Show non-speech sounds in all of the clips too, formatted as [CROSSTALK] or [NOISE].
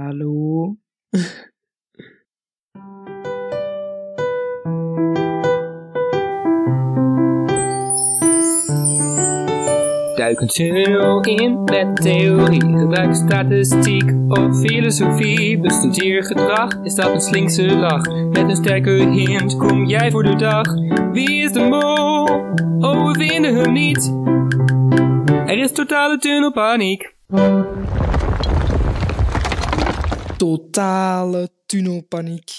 Hallo? Duik een tunnel in met theorie. Gebruik statistiek of filosofie. Bestudeer gedrag, is dat een slinkse lach? Met een sterke hint kom jij voor de dag. Wie is de mol? Oh, we vinden hem niet. Er is totale tunnelpaniek. Totale tunnelpaniek.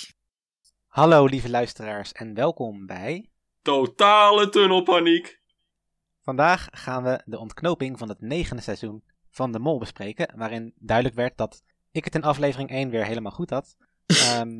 Hallo lieve luisteraars en welkom bij. Totale tunnelpaniek. Vandaag gaan we de ontknoping van het negende seizoen van De Mol bespreken, waarin duidelijk werd dat ik het in aflevering 1 weer helemaal goed had. [LAUGHS] Ehm,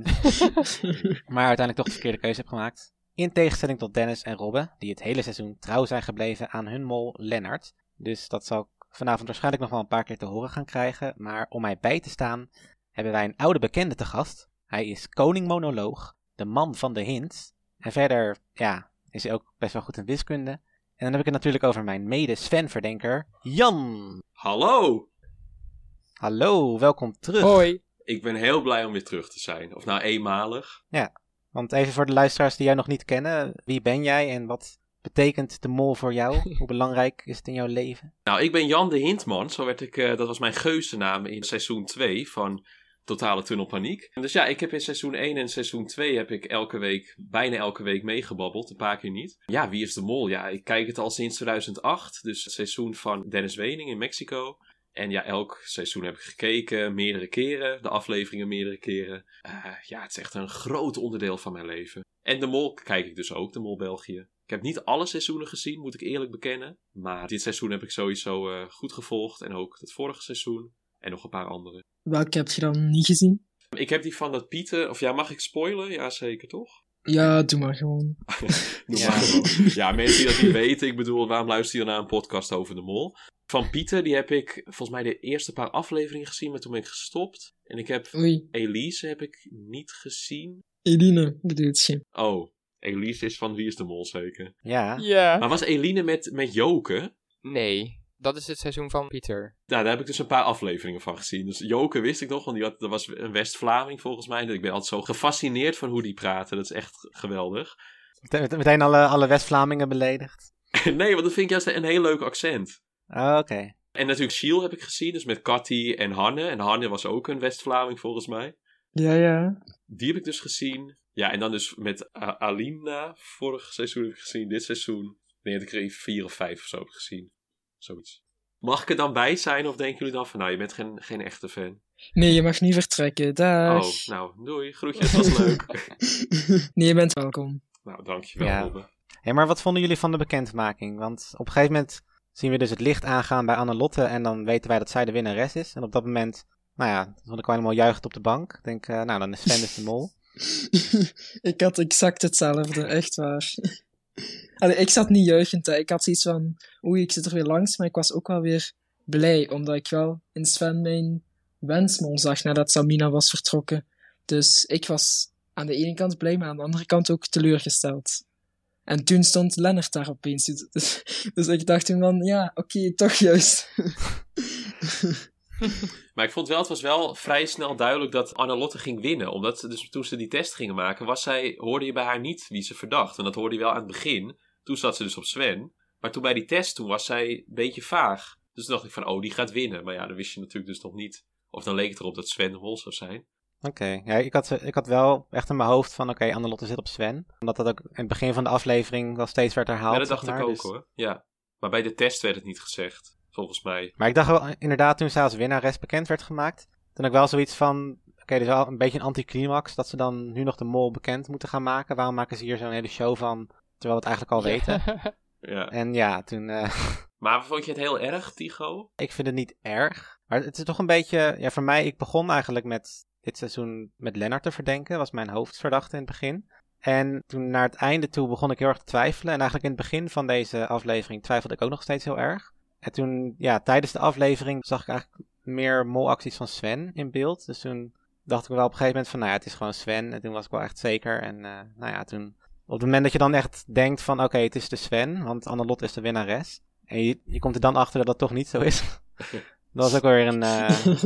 maar uiteindelijk toch de verkeerde keuze heb gemaakt. In tegenstelling tot Dennis en Robbe, die het hele seizoen trouw zijn gebleven aan hun mol Lennart. Dus dat zal ik vanavond waarschijnlijk nog wel een paar keer te horen gaan krijgen. Maar om mij bij te staan hebben wij een oude bekende te gast. Hij is koning monoloog, de man van de hints. En verder, ja, is hij ook best wel goed in wiskunde. En dan heb ik het natuurlijk over mijn mede-Sven-verdenker, Jan. Hallo. Hallo, welkom terug. Hoi. Ik ben heel blij om weer terug te zijn. Of nou, eenmalig. Want even voor de luisteraars die jou nog niet kennen, wie ben jij en wat betekent de mol voor jou? [LAUGHS] Hoe belangrijk is het in jouw leven? Nou, ik ben Jan de Hintman. Zo werd ik, eh, dat was mijn geuzennaam in seizoen 2 van Totale Tunnelpaniek. Dus ja, ik heb in seizoen 1 en seizoen 2 heb ik elke week, bijna elke week meegebabbeld. Een paar keer niet. Ja, wie is de mol? Ja, ik kijk het al sinds 2008. Dus het seizoen van Dennis Wening in Mexico. En ja, elk seizoen heb ik gekeken, meerdere keren. De afleveringen meerdere keren. Eh, ja, het is echt een groot onderdeel van mijn leven. En de Mol kijk ik dus ook, de Mol België. Ik heb niet alle seizoenen gezien, moet ik eerlijk bekennen. Maar dit seizoen heb ik sowieso eh, goed gevolgd. En ook het vorige seizoen. En nog een paar andere. Welke heb je dan niet gezien? Ik heb die van dat Pieter... Of ja, mag ik spoilen? Ja, zeker toch? Ja, doe maar gewoon. [LAUGHS] Doe Ja. maar gewoon. ja, [LAUGHS] mensen die dat niet weten. Ik bedoel, waarom luister je naar een podcast over de mol? Van Pieter, die heb ik volgens mij de eerste paar afleveringen gezien. Maar toen ben ik gestopt. En ik heb... Oei, Elise heb ik niet gezien. Eline bedoelt je. Oh, Elise is van Wie is de Mol zeker. Ja, Ja. Maar was Eline met, met Joke? Nee, dat is het seizoen van Pieter. Nou, daar heb ik dus een paar afleveringen van gezien. Dus Joke wist ik nog, want die had, dat was een West-Vlaming volgens mij. Ik ben altijd zo gefascineerd van hoe die praten. Dat is echt geweldig. Met- meteen alle, alle West-Vlamingen beledigd. [LAUGHS] nee, want dat vind ik juist een heel leuk accent. Oh, Oké. En natuurlijk Shiel heb ik gezien, dus met Cathy en Hanne. En Hanne was ook een West-Vlaming volgens mij. Ja, ja. Die heb ik dus gezien. Ja, en dan dus met A- Alina. Vorig seizoen heb ik gezien. Dit seizoen. Dat ik er even vier of vijf of zo heb gezien. Zoiets. Mag ik er dan bij zijn? Of denken jullie dan van, nou, je bent geen, geen echte fan? Nee, je mag niet vertrekken. Dag. Oh, nou, doei. Groetjes, was leuk. [LAUGHS] [LAUGHS] Nee, je bent welkom. nou, dankjewel, Ja. Robbe. Hey, maar wat vonden jullie van de bekendmaking? Want op een gegeven moment zien we dus het licht aangaan bij Annelotte en dan weten wij dat zij de winnares is. En op dat moment, nou ja, vond ik wel helemaal juichend op de bank. Ik denk, eh, nou, dan is Sven dus de mol. [LAUGHS] ik had exact hetzelfde, echt waar. Ik zat niet juichend, ik had zoiets van, oei, ik zit er weer langs, maar ik was ook wel weer blij, omdat ik wel in Sven mijn wensmol zag nadat Samina was vertrokken. Dus ik was aan de ene kant blij, maar aan de andere kant ook teleurgesteld. En toen stond Lennart daar opeens. Dus, [LAUGHS] dus ik dacht toen van, ja, oké, toch juist. [LAUGHS] [LAUGHS] Maar ik vond wel, het was wel vrij snel duidelijk dat Annelotte ging winnen. Omdat ze- dus toen ze die test gingen maken, was zij, hoorde je bij haar niet wie ze verdacht. En dat hoorde je wel aan het begin. Toen zat ze dus op Sven. Maar toen bij die test, toen was zij een beetje vaag. Dus toen dacht ik van, oh, die gaat winnen. Maar ja, dan wist je natuurlijk dus nog niet. Of dan leek het erop dat Sven de mol zou zijn. Oké, ja, ik, had, ik had wel echt in mijn hoofd van, oké, Annelotte zit op Sven. Omdat dat ook in het begin van de aflevering wel steeds werd herhaald. ja, dat zeg dacht ik ook dus- hoor. Ja. Maar bij de test werd het niet gezegd, volgens mij. Maar ik dacht wel, inderdaad, toen zij als winnares bekend werd gemaakt, toen ik wel zoiets van, oké, is wel een beetje een anticlimax, dat ze dan nu nog de mol bekend moeten gaan maken. Waarom maken ze hier zo'n hele show van, terwijl we het eigenlijk al weten? [LAUGHS] Ja. En ja, toen, eh, [LAUGHS] Maar vond je het heel erg, Tycho? ik vind het niet erg. Maar het is toch een beetje, ja, voor mij, ik begon eigenlijk met dit seizoen met Lennart te verdenken, was mijn hoofdverdachte in het begin. En toen naar het einde toe begon ik heel erg te twijfelen. En eigenlijk in het begin van deze aflevering twijfelde ik ook nog steeds heel erg. En toen, ja, tijdens de aflevering zag ik eigenlijk meer molacties van Sven in beeld. Dus toen dacht ik wel op een gegeven moment van, nou ja, het is gewoon Sven. En toen was ik wel echt zeker. En eh, nou ja, toen, op het moment dat je dan echt denkt van, oké, het is de Sven, want Annelot is de winnares. En je, je komt er dan achter dat dat toch niet zo is. [LAUGHS] dat was ook weer een, eh,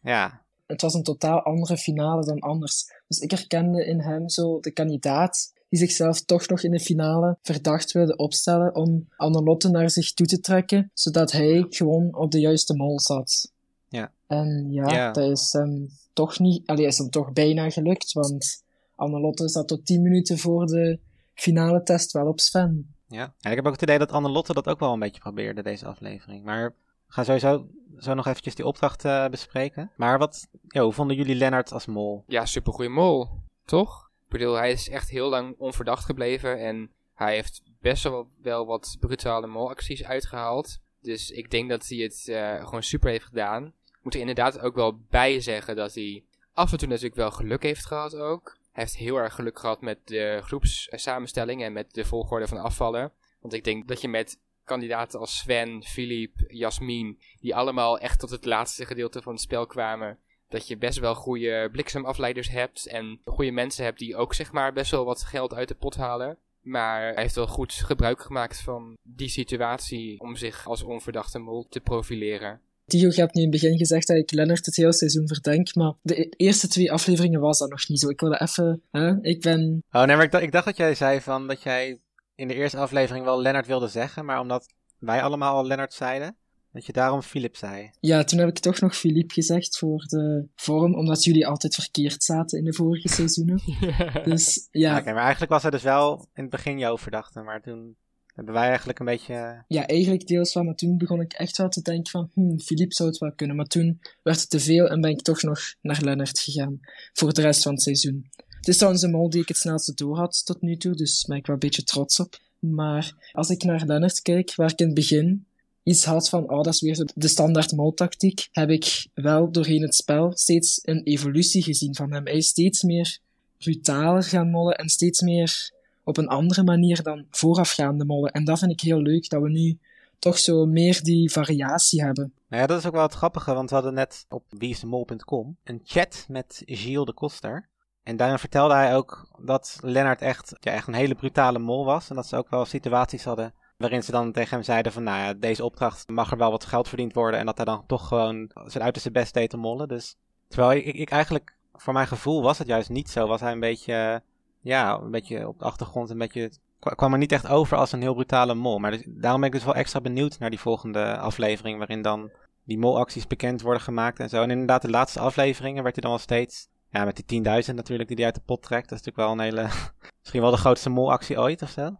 [LAUGHS] ja, het was een totaal andere finale dan anders. Dus ik herkende in hem zo de kandidaat die zichzelf toch nog in de finale verdacht wilde opstellen om Annelotte naar zich toe te trekken, zodat hij gewoon op de juiste mol zat. Ja. En ja, Ja. dat is hem toch niet... Allee, is hem toch bijna gelukt, want Annelotte zat tot 10 minuten voor de finale test wel op Sven. Ja. En ik heb ook het idee dat Annelotte dat ook wel een beetje probeerde, deze aflevering. Maar we gaan sowieso zo nog eventjes die opdracht eh, bespreken. Maar wat, ja, hoe vonden jullie Lennart als mol? Ja, supergoeie mol, toch? Ik bedoel, hij is echt heel lang onverdacht gebleven en hij heeft best wel, wel wat brutale molacties uitgehaald. Dus ik denk dat hij het eh, gewoon super heeft gedaan. Ik moet er inderdaad ook wel bij zeggen dat hij af en toe natuurlijk wel geluk heeft gehad ook. Hij heeft heel erg geluk gehad met de groepssamenstelling en met de volgorde van afvallen. Want ik denk dat je met kandidaten als Sven, Philippe, Jasmin, die allemaal echt tot het laatste gedeelte van het spel kwamen, dat je best wel goede bliksemafleiders hebt en goede mensen hebt die ook zeg maar best wel wat geld uit de pot halen. Maar hij heeft wel goed gebruik gemaakt van die situatie om zich als onverdachte mol te profileren. Tio, je hebt nu in het begin gezegd dat ik Lennart het hele seizoen verdenk, maar de e- eerste twee afleveringen was dat nog niet zo. Ik wilde even... Hè? Ik ben... Oh nee, maar ik, dacht- ik dacht dat jij zei van dat jij in de eerste aflevering wel Lennart wilde zeggen, maar omdat wij allemaal al Lennart zeiden, dat je daarom Philip zei. Ja, toen heb ik toch nog Philippe gezegd voor de vorm, omdat jullie altijd verkeerd zaten in de vorige seizoenen. [LAUGHS] Dus ja, Oké, maar eigenlijk was hij dus wel in het begin jouw verdachte, maar toen hebben wij eigenlijk een beetje... eh, ja, eigenlijk deels wel, maar toen begon ik echt wel te denken van, hmm, Philippe zou het wel kunnen. Maar toen werd het te veel en ben ik toch nog naar Lennart gegaan voor de rest van het seizoen. Het is trouwens de mol die ik het snelste door had tot nu toe, dus daar ben ik wel een beetje trots op. Maar als ik naar Lennart kijk, waar ik in het begin iets had van, oh, dat is weer de standaard moltactiek, heb ik wel doorheen het spel steeds een evolutie gezien van hem. Hij is steeds meer brutaler gaan mollen en steeds meer op een andere manier dan voorafgaande mollen. En dat vind ik heel leuk, dat we nu toch zo meer die variatie hebben. Nou ja, dat is ook wel het grappige, want we hadden net op wieisdemol.com een chat met Gilles de Koster. En daarin vertelde hij ook dat Lennart echt, ja, echt een hele brutale mol was. En dat ze ook wel situaties hadden waarin ze dan tegen hem zeiden van, nou ja, deze opdracht mag er wel wat geld verdiend worden. En dat hij dan toch gewoon zijn uiterste best deed te mollen. Dus, terwijl ik, ik eigenlijk, voor mijn gevoel was het juist niet zo. Was hij een beetje, ja, een beetje op de achtergrond, een beetje kwa- kwam er niet echt over als een heel brutale mol. Maar dus- daarom ben ik dus wel extra benieuwd naar die volgende aflevering, waarin dan die molacties bekend worden gemaakt en zo. En inderdaad, de laatste afleveringen werd hij dan wel steeds, ja, met die 10.000 natuurlijk, die hij uit de pot trekt. Dat is natuurlijk wel een hele, [LAUGHS] misschien wel de grootste molactie ooit of zo.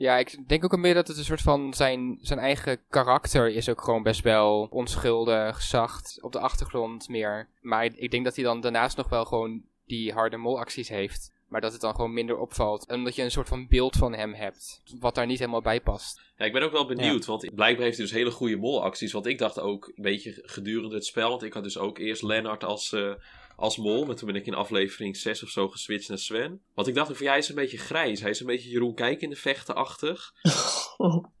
Ja, ik denk ook al meer dat het een soort van zijn, zijn eigen karakter is ook gewoon best wel onschuldig, zacht, op de achtergrond meer. Maar ik- denk dat hij dan daarnaast nog wel gewoon die harde molacties heeft. Maar dat het dan gewoon minder opvalt. En omdat je een soort van beeld van hem hebt, wat daar niet helemaal bij past. Ja, ik ben ook wel benieuwd, want blijkbaar heeft hij dus hele goede molacties. Want ik dacht ook een beetje gedurende het spel, want ik had dus ook eerst Lennart als, eh, als mol. Maar toen ben ik in aflevering 6 of zo geswitcht naar Sven. Want ik dacht van, ja, hij is een beetje grijs. Hij is een beetje Jeroen Kijk in de vechtenachtig. [LAUGHS]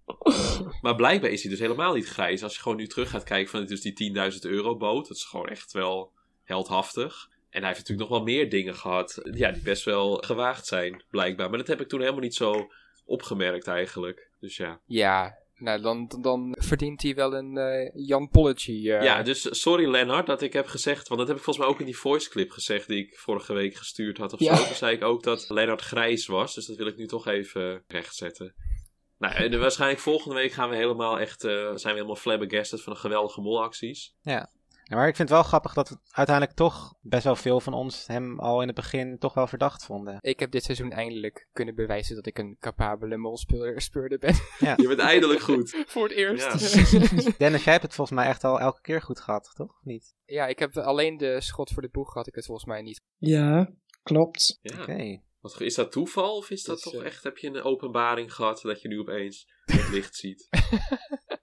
Maar blijkbaar is hij dus helemaal niet grijs. Als je gewoon nu terug gaat kijken van, het is die 10.000 euro boot. Dat is gewoon echt wel heldhaftig. En hij heeft natuurlijk nog wel meer dingen gehad, ja, die best wel gewaagd zijn, blijkbaar. Maar dat heb ik toen helemaal niet zo opgemerkt eigenlijk. Dus ja. Ja, nou dan, dan, verdient hij wel een eh, Jan Polletje. eh. Ja, dus sorry Lennart dat ik heb gezegd, want dat heb ik volgens mij ook in die voice clip gezegd die ik vorige week gestuurd had of Ja. zo. Toen zei ik ook dat Lennart grijs was, dus dat wil ik nu toch even rechtzetten. Nou, en waarschijnlijk volgende week gaan we helemaal echt, eh, zijn we helemaal flabbergasted van de geweldige molacties. Ja, maar ik vind het wel grappig dat uiteindelijk toch best wel veel van ons hem al in het begin toch wel verdacht vonden. Ik heb dit seizoen eindelijk kunnen bewijzen dat ik een capabele molspeurder ben. Je bent eindelijk goed. [LAUGHS] Voor het eerst. [LAUGHS] Dennis, jij hebt het volgens mij echt al elke keer goed gehad, toch? Niet? ja, ik heb alleen de schot voor de boeg had ik het volgens mij niet. Ja, klopt. Ja. Oké. Wat, is dat toeval of is dat Dus, toch eh, echt, heb je een openbaring gehad dat je nu opeens het licht ziet? [LAUGHS]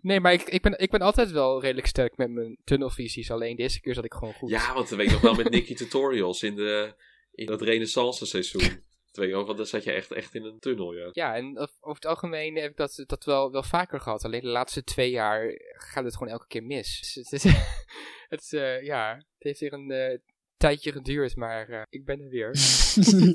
Nee, maar ik, ik, ben, ik ben altijd wel redelijk sterk met mijn tunnelvisies. Alleen deze keer zat ik gewoon goed. Ja, want dat weet ik nog wel met Nicky Tutorials in, de, in dat Renaissance seizoen. Ik nog, want dan zat je echt, echt in een tunnel, ja. Ja, en over over het algemeen heb ik dat, dat wel, wel vaker gehad. Alleen de laatste twee jaar gaat het gewoon elke keer mis. [LAUGHS] Dus het, is, het, eh, ja, het heeft weer een eh, tijdje geduurd, maar eh, ik ben er weer. [LAUGHS]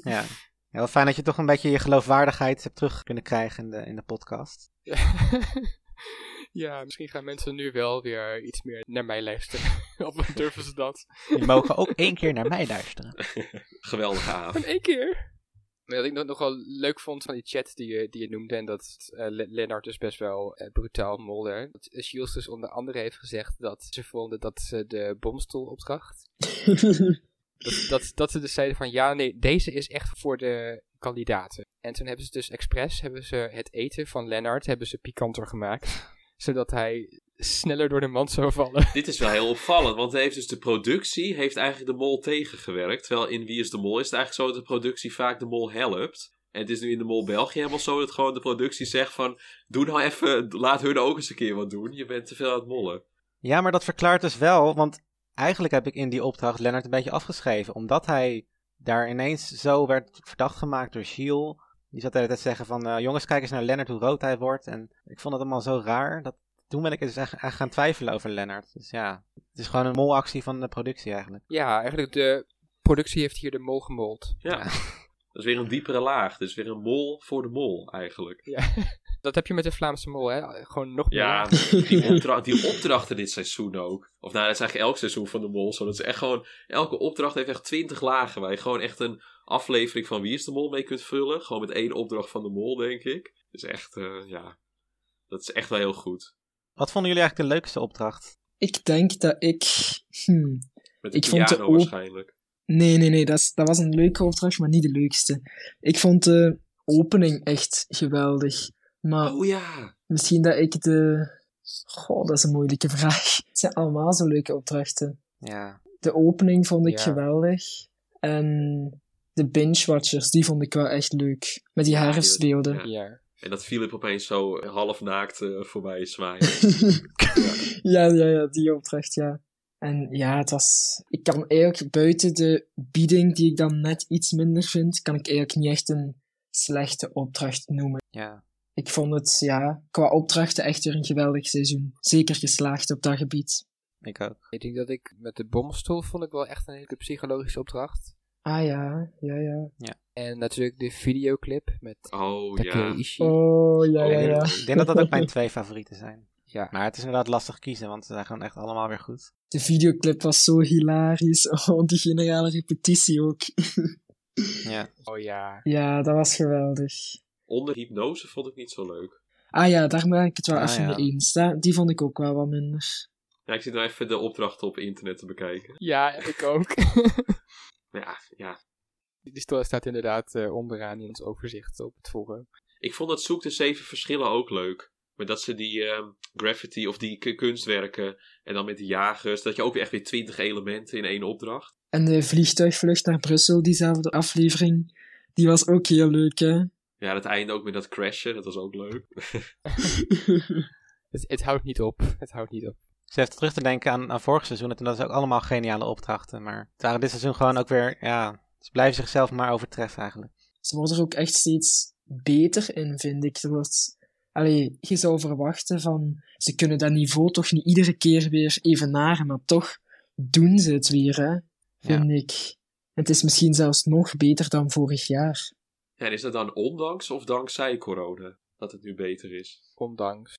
Ja. ja. Wel fijn dat je toch een beetje je geloofwaardigheid hebt terug kunnen krijgen in de, in de podcast. [LAUGHS] Ja, misschien gaan mensen nu wel weer iets meer naar mij luisteren. [LAUGHS] of durven ze dat? Die mogen ook één keer naar mij luisteren. [LAUGHS] Geweldige avond. Eén keer. Maar wat ik nog, nog wel leuk vond van die chat die je, die je noemde, en dat eh, Le- Lennart dus best wel eh, brutaal molde. Dat Shields dus onder andere heeft gezegd dat ze vonden dat ze de bomstoelopdracht. [LAUGHS] Dat, dat, dat ze dus zeiden van ja, nee, deze is echt voor de kandidaten. En toen hebben ze dus expres hebben ze het eten van Lennart hebben ze pikanter gemaakt. Zodat hij sneller door de mand zou vallen. Dit is wel heel opvallend, want heeft dus de productie heeft eigenlijk de mol tegengewerkt. Terwijl in Wie is de Mol is het eigenlijk zo dat de productie vaak de mol helpt. En het is nu in de mol België helemaal zo dat gewoon de productie zegt van... Doe nou even, laat hun ook eens een keer wat doen. Je bent te veel aan het mollen. Ja, maar dat verklaart dus wel, want eigenlijk heb ik in die opdracht Lennart een beetje afgeschreven. Omdat hij daar ineens zo werd verdacht gemaakt door Giel. Die zat de hele tijd te zeggen van, eh, jongens kijk eens naar Lennart hoe rood hij wordt. En ik vond het allemaal zo raar. Dat, toen ben ik dus echt, echt gaan twijfelen over Lennart. Dus ja, het is gewoon een molactie van de productie eigenlijk. Ja, eigenlijk de productie heeft hier de mol gemold. Ja, [LAUGHS] dat is weer een diepere laag. Dus weer een mol voor de mol eigenlijk. Ja. [LAUGHS] Dat heb je met de Vlaamse mol, hè? Gewoon nog meer. Ja, die, [LAUGHS] opdra die opdrachten dit seizoen ook. Of nou, dat is eigenlijk elk seizoen van de Mol. Zo. Dat is echt gewoon, elke opdracht heeft echt twintig lagen. Waar je gewoon echt een aflevering van Wie is de Mol mee kunt vullen. Gewoon met één opdracht van de Mol, denk ik. Dus echt, eh, ja, dat is echt wel heel goed. Wat vonden jullie eigenlijk de leukste opdracht? ik denk dat ik... Hmm. Met de Ik vond de waarschijnlijk. Nee, nee, nee, dat, is- dat was een leuke opdracht, maar niet de leukste. Ik vond de opening echt geweldig. Maar Oh ja, misschien dat ik de... Goh, dat is een moeilijke [LAUGHS] vraag. Het zijn allemaal zo leuke opdrachten. Ja, De opening vond ik Ja. geweldig. En de binge-watchers, die vond ik wel echt leuk. Met die herfstbeelden. ja. Ja. en dat Philip opeens zo half naakt eh, voorbij zwaaien. [LAUGHS] ja, ja, ja, die opdracht, ja. En ja, het was... Ik kan eigenlijk buiten de bieding, die ik dan net iets minder vind, kan ik eigenlijk niet echt een slechte opdracht noemen. ja. Ik vond het, ja, qua opdrachten echt weer een geweldig seizoen. Zeker geslaagd op dat gebied. Ik ook. Ik denk dat ik met de bomstoel vond ik wel echt een hele psychologische opdracht. Ah ja, ja, ja. En natuurlijk de videoclip met Oh ja. Takeishi. Oh, ja, ja, Oh, ja. Ik denk dat dat ook mijn twee favorieten zijn. Ja. Maar het is inderdaad lastig kiezen, want ze zijn gewoon echt allemaal weer goed. De videoclip was zo hilarisch. [LAUGHS] Oh, die generale repetitie ook. [LAUGHS] Ja. Oh ja. Ja, dat was geweldig. Onder hypnose vond ik niet zo leuk. Ah ja, daar ben ik het wel Ah, even ja. mee eens. Daar- die vond ik ook wel wat minder. Ja, ik zit nou even de opdrachten op internet te bekijken. Ja, ik ook. [LAUGHS] Maar ja, ja. Die staat inderdaad eh, onderaan in ons overzicht op het forum. Ik vond dat zoek de zeven verschillen ook leuk. Maar dat ze die ehm, graffiti of die kunstwerken en dan met die jagers, dat je ook weer echt weer twintig elementen in één opdracht. En de vliegtuigvlucht naar Brussel, diezelfde aflevering, die was ook heel leuk, hè? Ja, het einde ook met dat crashen, dat was ook leuk. [LAUGHS] [LAUGHS] Het, het houdt niet op. Het houdt niet op. Ze heeft terug te denken aan, aan vorig seizoen. En dat is ook allemaal geniale opdrachten. Maar het waren dit seizoen gewoon ook weer, ja... Ze blijven zichzelf maar overtreffen eigenlijk. Ze worden er ook echt steeds beter in, vind ik. Er wordt... Allee, je zou verwachten van... Ze kunnen dat niveau toch niet iedere keer weer evenaren, maar toch doen ze het weer, hè? Vind ik. Het is misschien zelfs nog beter dan vorig jaar. Ja, en is dat dan ondanks of dankzij corona dat het nu beter is? Ondanks,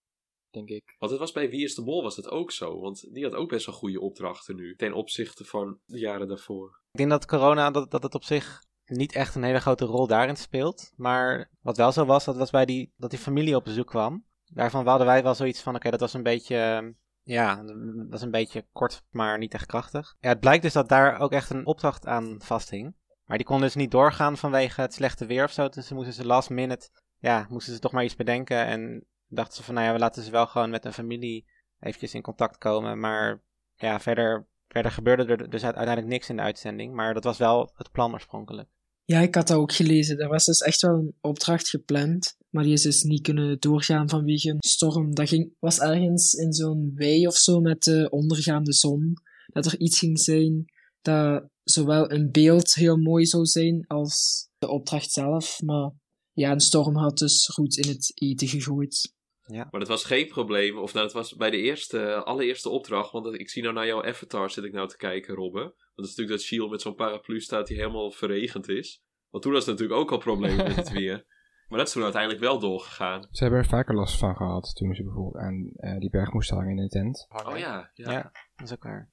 denk ik. Want het was bij Wie is de Mol was dat ook zo. Want die had ook best wel goede opdrachten nu. Ten opzichte van de jaren daarvoor. Ik denk dat corona, dat, dat het op zich niet echt een hele grote rol daarin speelt. Maar wat wel zo was, dat was bij die, dat die familie op bezoek kwam. Daarvan hadden wij wel zoiets van, oké, dat was een beetje... Ja, dat was een beetje kort, maar niet echt krachtig. Ja, het blijkt dus dat daar ook echt een opdracht aan vasthing. Maar die kon dus niet doorgaan vanwege het slechte weer of zo. Dus ze moesten ze last minute, ja, moesten ze toch maar iets bedenken. En dachten ze van, nou ja, we laten ze wel gewoon met een familie eventjes in contact komen. Maar ja, verder, verder gebeurde er dus uiteindelijk niks in de uitzending. Maar dat was wel het plan oorspronkelijk. Ja, ik had dat ook gelezen. Er was dus echt wel een opdracht gepland, maar die is dus niet kunnen doorgaan vanwege een storm. Dat ging, was ergens in zo'n wei of zo met de ondergaande zon, dat er iets ging zijn dat zowel in beeld heel mooi zou zijn als de opdracht zelf. Maar ja, een storm had dus goed in het eten gegooid. Maar dat was geen probleem. Of nou, dat was bij de eerste, allereerste opdracht. Want ik zie nou naar jouw avatar zit ik nou te kijken, Robbe. Want dat is natuurlijk dat Shield met zo'n paraplu staat die helemaal verregend is. Want toen was het natuurlijk ook al problemen met het [LAUGHS] weer. Maar dat is toen uiteindelijk wel doorgegaan. Ze hebben er vaker last van gehad toen ze bijvoorbeeld aan eh, die berg moesten hangen in een tent. Hangen. Oh ja, ja. Ja. dat is ook waar.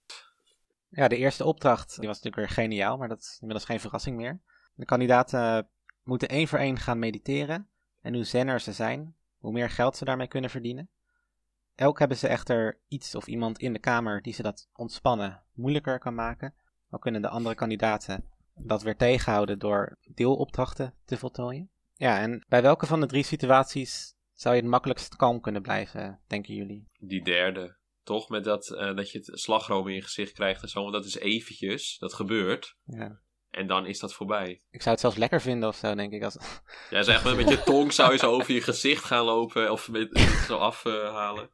Ja, de eerste opdracht die was natuurlijk weer geniaal, maar dat is inmiddels geen verrassing meer. De kandidaten moeten één voor één gaan mediteren. En hoe zenner ze zijn, hoe meer geld ze daarmee kunnen verdienen. Elk hebben ze echter iets of iemand in de kamer die ze dat ontspannen moeilijker kan maken. Al kunnen de andere kandidaten dat weer tegenhouden door deelopdrachten te voltooien. Ja, en bij welke van de drie situaties zou je het makkelijkst kalm kunnen blijven, denken jullie? Die derde. Toch? Met dat, eh, dat je het slagroom in je gezicht krijgt en zo. Want dat is eventjes. Dat gebeurt. Ja. En dan is dat voorbij. Ik zou het zelfs lekker vinden of zo, denk ik. Als... [LAUGHS] Ja, zeg maar met je tong zou je zo over je gezicht gaan lopen. Of met, zo afhalen. [LAUGHS]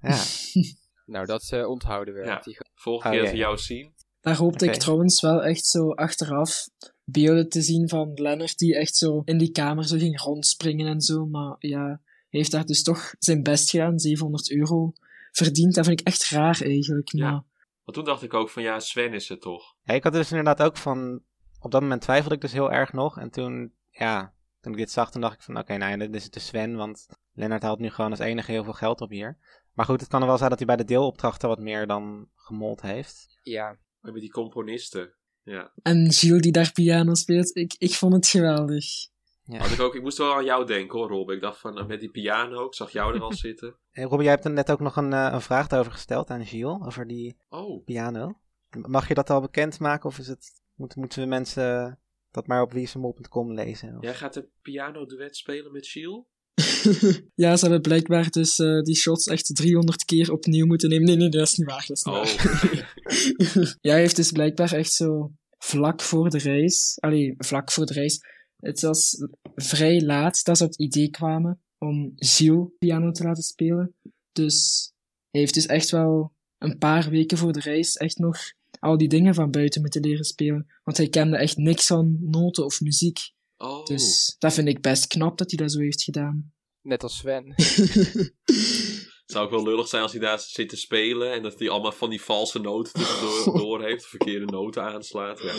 Ja. [LAUGHS] Nou, dat eh, onthouden we. Ja. Volgende Oh, keer ja, dat we ja. jou zien. Daar hoopte ik trouwens wel echt zo achteraf beelden te zien van Lennart die echt zo in die kamer zo ging rondspringen en zo. Maar ja, hij heeft daar dus toch zijn best gedaan, 700 euro verdiend. Dat vind ik echt raar eigenlijk. Ja. Maar Want toen dacht ik ook van ja, Sven is het toch. Ja, ik had dus inderdaad ook van. Op dat moment twijfelde ik dus heel erg nog. En toen, ja, toen ik dit zag, toen dacht ik van: oké, nou, dit is het de Sven. Want Lennart haalt nu gewoon als enige heel veel geld op hier. Maar goed, het kan er wel zijn dat hij bij de deelopdrachten wat meer dan gemold heeft. Ja, We hebben die componisten. Ja. En Gilles die daar piano speelt, ik, ik vond het geweldig. Ja. Had ik ook, ik moest wel aan jou denken hoor, Rob. Ik dacht van eh, met die piano, ik zag jou er al [LAUGHS] zitten. En Robin, jij hebt er net ook nog een, eh, een vraag over gesteld aan Gilles. Over die Oh, piano. Mag je dat al bekendmaken? Of is het, moeten, moeten we mensen dat maar op wiesemol.com lezen? Of- jij gaat een piano-duet spelen met Gilles? [LAUGHS] ja, ze hebben blijkbaar dus eh, die shots echt 300 keer opnieuw moeten nemen. Nee, nee, dat is niet waar. Dat is niet Oh, [LAUGHS] ja, hij heeft dus blijkbaar echt zo vlak voor de reis, allee, vlak voor de reis, het was vrij laat dat ze op het idee kwamen om Gilles piano te laten spelen. Dus hij heeft dus echt wel een paar weken voor de reis echt nog al die dingen van buiten moeten leren spelen. Want hij kende echt niks van noten of muziek. oh. Dus dat vind ik best knap dat hij dat zo heeft gedaan. net als Sven. Het [LAUGHS] zou ook wel lullig zijn als hij daar zit te spelen en dat hij allemaal van die valse noten tussendoor [LAUGHS] door heeft, verkeerde noten aanslaat. Ja.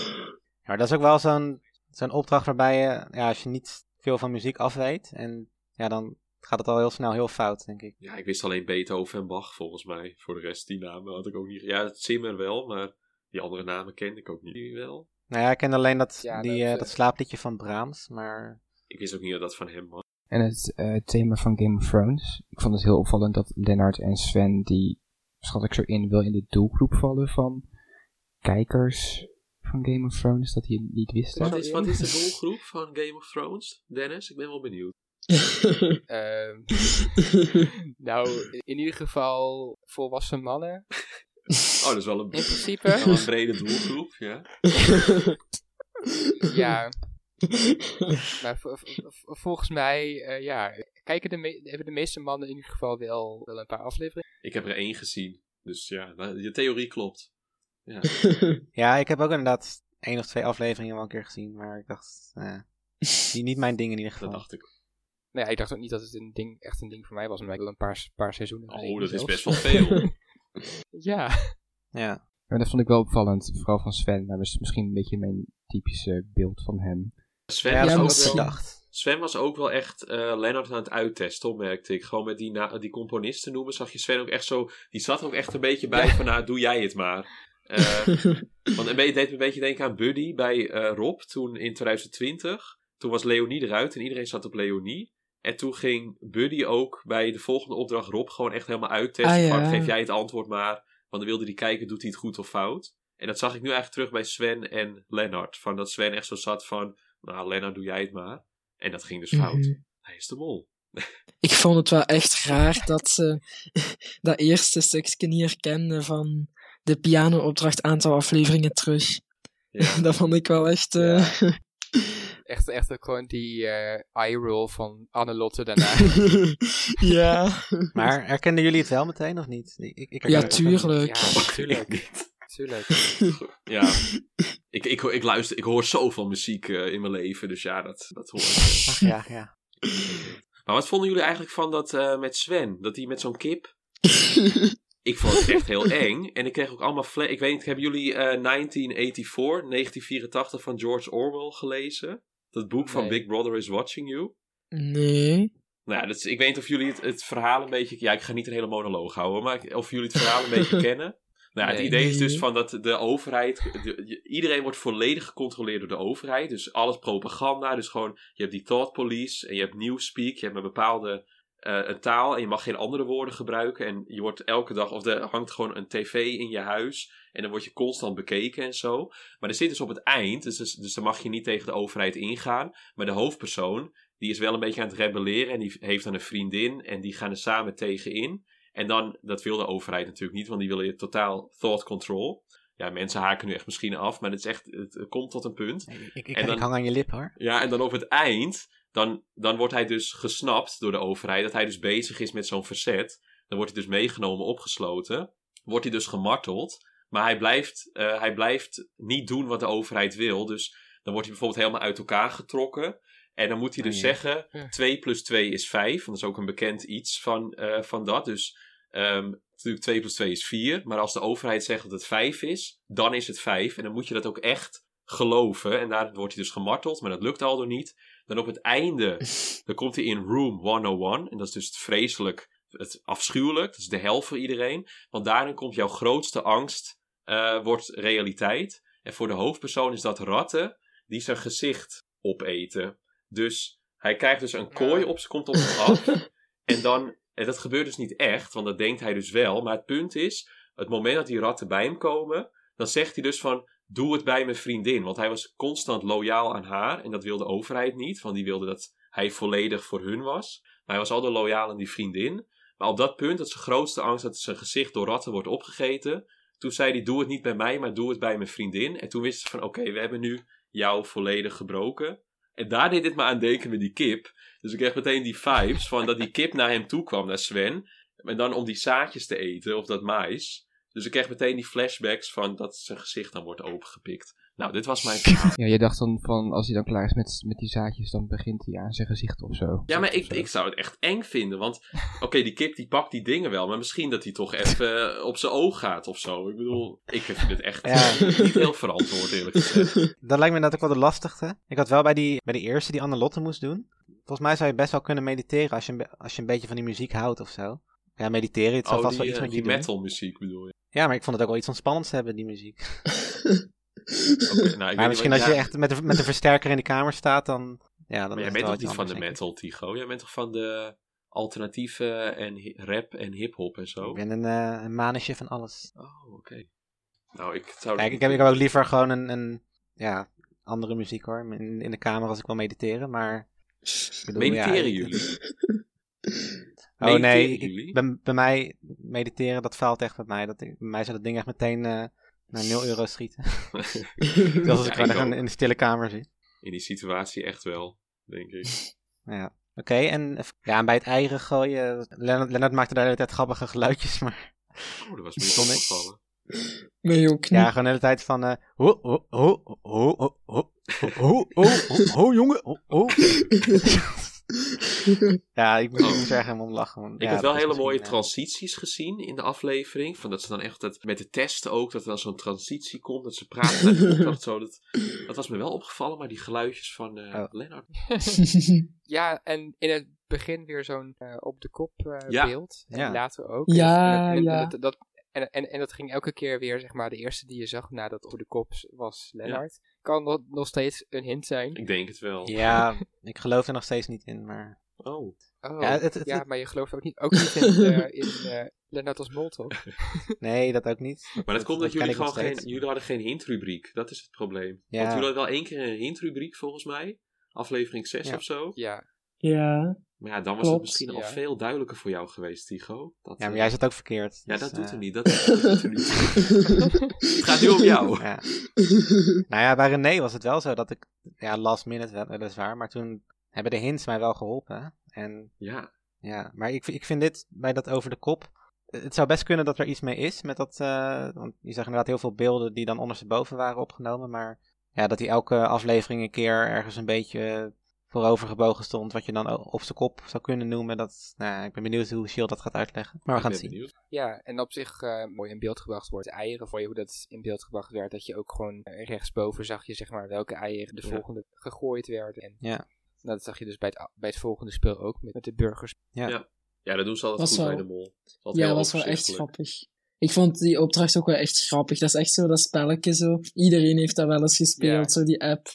Ja, dat is ook wel zo'n zo'n opdracht waarbij je, ja, als je niet veel van muziek af weet, en ja, dan gaat het al heel snel heel fout, denk ik. ja, ik wist alleen Beethoven en Bach volgens mij. Voor de rest, die namen had ik ook niet. Ja, Zimmer wel, maar die andere namen kende ik ook niet. Die wel. Nou ja, ik ken alleen dat, Ja, die, dat, eh, eh, dat slaapliedje van Brahms, maar Ik wist ook niet dat dat van hem was. En het eh, thema van Game of Thrones. Ik vond het heel opvallend dat Lennart en Sven, die schat ik zo in, wel in de doelgroep vallen van kijkers van Game of Thrones, dat die het niet wisten. Wat is, wat is de [LAUGHS] doelgroep van Game of Thrones, Dennis? Ik ben wel benieuwd. [LAUGHS] Ehm, [LAUGHS] nou, in ieder geval volwassen mannen. Oh, dat is wel een, In wel principe. een brede doelgroep, ja. ja. Maar vo- vo- vo- volgens mij, eh, ja, kijken de hebben de meeste mannen in ieder geval wel, wel een paar afleveringen. Ik heb er één gezien. Dus ja, je theorie klopt. Ja. [LAUGHS] ja, ik heb ook inderdaad één of twee afleveringen wel een keer gezien, maar ik dacht, eh, die niet mijn ding in ieder Dat geval. dacht ik. Nee, ik dacht ook niet dat het een ding, echt een ding voor mij was, maar ik wel een paar, paar seizoenen gezien Oh, dat is zelfs. best [LAUGHS] wel veel. Ja. Ja, En dat vond ik wel opvallend, vooral van Sven. Maar mis- misschien een beetje mijn typische beeld van hem. Sven, ja, was dat ook wel, gedacht. Sven was ook wel echt eh Lennart aan het uittesten, merkte ik. Gewoon met die, na- die componisten noemen, zag je Sven ook echt zo... Die zat er ook echt een beetje bij van, nou, doe jij het maar. Eh, [LAUGHS] want beetje, deed me een beetje denken aan Buddy bij eh, Rob, toen in 2020. Toen was Leonie eruit en iedereen zat op Leonie. En toen ging Buddy ook bij de volgende opdracht Rob gewoon echt helemaal uittesten. Ah, ja. van, geef jij het antwoord maar. Want dan wilde hij kijken, doet hij het goed of fout. En dat zag ik nu eigenlijk terug bij Sven en Lennart. Van dat Sven echt zo zat van, nou Lennart, doe jij het maar. En dat ging dus fout. Mhm. Hij is de mol. [LAUGHS] Ik vond het wel echt raar dat ze [LAUGHS] dat eerste stukje niet herkenden van de piano-opdracht aantal afleveringen terug. Ja. [LAUGHS] Dat vond ik wel echt... eh, Echt, echt ook gewoon die eh eye-roll van Annelotte daarna. [LAUGHS] ja. [LAUGHS] Maar herkenden jullie het wel meteen of niet? Ik, ik, ik ja, tuurlijk. ja, tuurlijk. tuurlijk. Ja, ik, ik, ik luister, ik hoor zoveel muziek eh, in mijn leven, dus ja, dat, dat hoor ik. Ach ja, ja. Maar wat vonden jullie eigenlijk van dat eh, met Sven? Dat hij met zo'n kip... [LAUGHS] Ik vond het echt heel eng. En ik kreeg ook allemaal... Ik weet niet, hebben jullie eh 1984, 1984 van George Orwell gelezen? Dat boek van Nee. Big Brother is Watching You? Nee. Nou ja, dat is- ik weet niet of jullie het, het verhaal een beetje... Ja, ik ga niet een hele monoloog houden, maar of jullie het verhaal een beetje [LAUGHS] kennen. Nou, ja, het Nee. idee is dus van dat de overheid... de- iedereen wordt volledig gecontroleerd door de overheid. Dus alles propaganda. Dus gewoon, je hebt die thought police en je hebt newspeak. Je hebt een bepaalde eh, een taal en je mag geen andere woorden gebruiken. En je wordt elke dag... Of er hangt gewoon een tv in je huis. En dan word je constant bekeken en zo. Maar er zit dus op het eind... Dus, dus, dus dan mag je niet tegen de overheid ingaan. Maar de hoofdpersoon die is wel een beetje aan het rebelleren en die heeft dan een vriendin en die gaan er samen tegenin. En dan, dat wil de overheid natuurlijk niet, want die willen je totaal thought control. Ja, mensen haken nu echt misschien af, maar het, is echt, het, komt tot een punt. Ik, ik, ik, En dan- ik hang aan je lip hoor. Ja, en dan op het eind, dan, dan wordt hij dus gesnapt door de overheid dat hij dus bezig is met zo'n verzet. Dan wordt hij dus meegenomen, opgesloten. Wordt hij dus gemarteld. Maar hij blijft, eh, hij blijft niet doen wat de overheid wil. Dus dan wordt hij bijvoorbeeld helemaal uit elkaar getrokken. En dan moet hij dus Oh zeggen, Ja. 2 plus 2 is 5. Want dat is ook een bekend iets van, eh, van dat. Dus ehm, natuurlijk 2 plus 2 is 4. Maar als de overheid zegt dat het 5 is, dan is het 5. En dan moet je dat ook echt geloven. En daar wordt hij dus gemarteld, maar dat lukt al door niet. Dan op het einde, [LAUGHS] dan komt hij in Room 101. En dat is dus het vreselijk, het afschuwelijk. Dat is de hel voor iedereen. Want daarin komt jouw grootste angst, eh, wordt realiteit. En voor de hoofdpersoon is dat ratten die zijn gezicht opeten. Dus hij krijgt dus een kooi op, komt op hem af. [LAUGHS] En dan, en dat gebeurt dus niet echt, want dat denkt hij dus wel. Maar het punt is, het moment dat die ratten bij hem komen, dan zegt hij dus van, doe het bij mijn vriendin. Want hij was constant loyaal aan haar en dat wilde de overheid niet, want die wilde dat hij volledig voor hun was. Maar hij was altijd loyaal aan die vriendin. Maar op dat punt, dat zijn grootste angst dat zijn gezicht door ratten wordt opgegeten. Toen zei hij, doe het niet bij mij, maar doe het bij mijn vriendin. En toen wist ze van, oké, we hebben nu jou volledig gebroken. En daar deed dit me aan denken met die kip. Dus ik kreeg meteen die vibes van dat die kip naar hem toe kwam, naar Sven. En dan om die zaadjes te eten, of dat mais. Dus ik kreeg meteen die flashbacks van dat zijn gezicht dan wordt opengepikt. Nou, dit was mijn [LAUGHS] verhaal. Ja, je dacht dan van, als hij dan klaar is met, met die zaadjes, dan begint hij aan zijn gezicht of zo. Ja, maar ik, zo. ik zou het echt eng vinden. Want, oké, die kip die pakt die dingen wel. Maar misschien dat hij toch even eh, op zijn oog gaat of zo. Ik bedoel, ik vind het echt Ja. [LAUGHS] niet heel verantwoord, eerlijk gezegd. Dat lijkt me net ook wel de lastigste. Ik had wel bij, die, bij de eerste die Annelotte moest doen. Volgens mij zou je best wel kunnen mediteren als je, als je een beetje van die muziek houdt of zo. Ja, mediteren, het zal Oh, vast die, wel iets eh, met die doen. metal muziek bedoel je. Ja, maar ik vond het ook wel iets ontspannends hebben, die muziek. [LAUGHS] Nou, ik maar misschien als je ja, echt met de, met de versterker in de kamer staat, dan... Ja, dan Maar jij bent toch niet van de metal, Tigo? Jij bent toch van de alternatieve en rap en hip-hop en zo? Ik ben een, een manusje van alles. Oh, oké. Nou, ik zou... Kijk, ik heb, ik heb ook liever gewoon een, een ja, andere muziek hoor, in, in de kamer als ik wil mediteren, maar... bedoel, ja, Mediteren ik- jullie? [LAUGHS] Oh nee, ik- bij, bij mij mediteren, dat faalt echt met mij. Dat, ik- bij mij zou dat ding echt meteen eh, naar 0 euro schieten. Zelfs als Ja, ik gewoon in, de stille kamer zit. In die situatie echt wel, denk ik. Ja. Oké, en, ja, en bij het eieren gooien, Lennart, Lennart maakte daar de hele tijd grappige geluidjes, maar Oh, dat was me niet opgevallen. Nee, niet. ja, gewoon de hele tijd van, eh, ho, ho, ho, ho, ho, ho, ho, ho, ho, ho, ho, jongen, ho, ho. Ja, ik moest er echt helemaal om lachen. want Ik ja, heb wel hele mooie eh, transities gezien in de aflevering. Van dat ze dan echt dat, met de testen ook, dat er dan zo'n transitie komt. Dat ze praten naar de [LAUGHS] opdracht zo. Dat, dat was me wel opgevallen, maar die geluidjes van eh Oh. Lennart. [LAUGHS] Ja, en in het begin weer zo'n eh, op de kop eh, Ja. beeld. En Ja. later ook. Ja, en, en- en ja. Dat, dat, en, en, en dat ging elke keer weer, zeg maar, de eerste die je zag nadat op de kop was Lennart. Kan nog, nog steeds een hint zijn. Ik denk het wel. Ja, [LAUGHS] ik geloof er nog steeds niet in, maar... Oh. Oh, Ja, het- het- maar je gelooft ook niet, ook niet in, eh, [LAUGHS] in eh, Lennart als mol, toch? [LAUGHS] Nee, dat ook niet. Maar dat, komt dat, jullie gewoon geen, jullie hadden geen hintrubriek. Dat is het probleem. Ja. Want jullie hadden wel één keer een hintrubriek volgens mij. Aflevering 6 Ja. of zo. Ja. Ja. Maar ja, dan was Klopt. het misschien al Ja. veel duidelijker voor jou geweest, Tigo. Dat, Ja, maar eh, jij zit ook verkeerd. Ja, dus, dat doet eh, er niet. Dat, [LAUGHS] dat doet er niet. het gaat nu om jou. Ja. nou ja, bij René was het wel zo dat ik, ja, last minute wel- weliswaar, maar toen hebben de hints mij wel geholpen. En Ja. ja, maar ik, ik vind dit, bij dat over de kop, het zou best kunnen dat er iets mee is met dat, eh, want je zag inderdaad heel veel beelden die dan ondersteboven waren opgenomen, maar ja, dat hij elke aflevering een keer ergens een beetje voorover gebogen stond, wat je dan op zijn kop zou kunnen noemen, dat, nou, ja, ik ben benieuwd hoe Shield dat gaat uitleggen. Maar we gaan het zien. benieuwd. Ja, en op zich eh, mooi in beeld gebracht wordt. Eieren, voor je hoe dat in beeld gebracht werd. Dat je ook gewoon eh, rechtsboven zag je zeg maar welke eieren de Ja. volgende gegooid werden. En Ja. Nou, dat zag je dus bij het, bij het volgende spel ook, met, met de burgers. Ja, dat doen ze altijd Was goed wel- bij de mol. Ja, dat was wel echt grappig. Ik vond die opdracht ook wel echt grappig. Dat is echt zo dat spelletje zo. Iedereen heeft dat wel eens gespeeld, Ja. zo die app.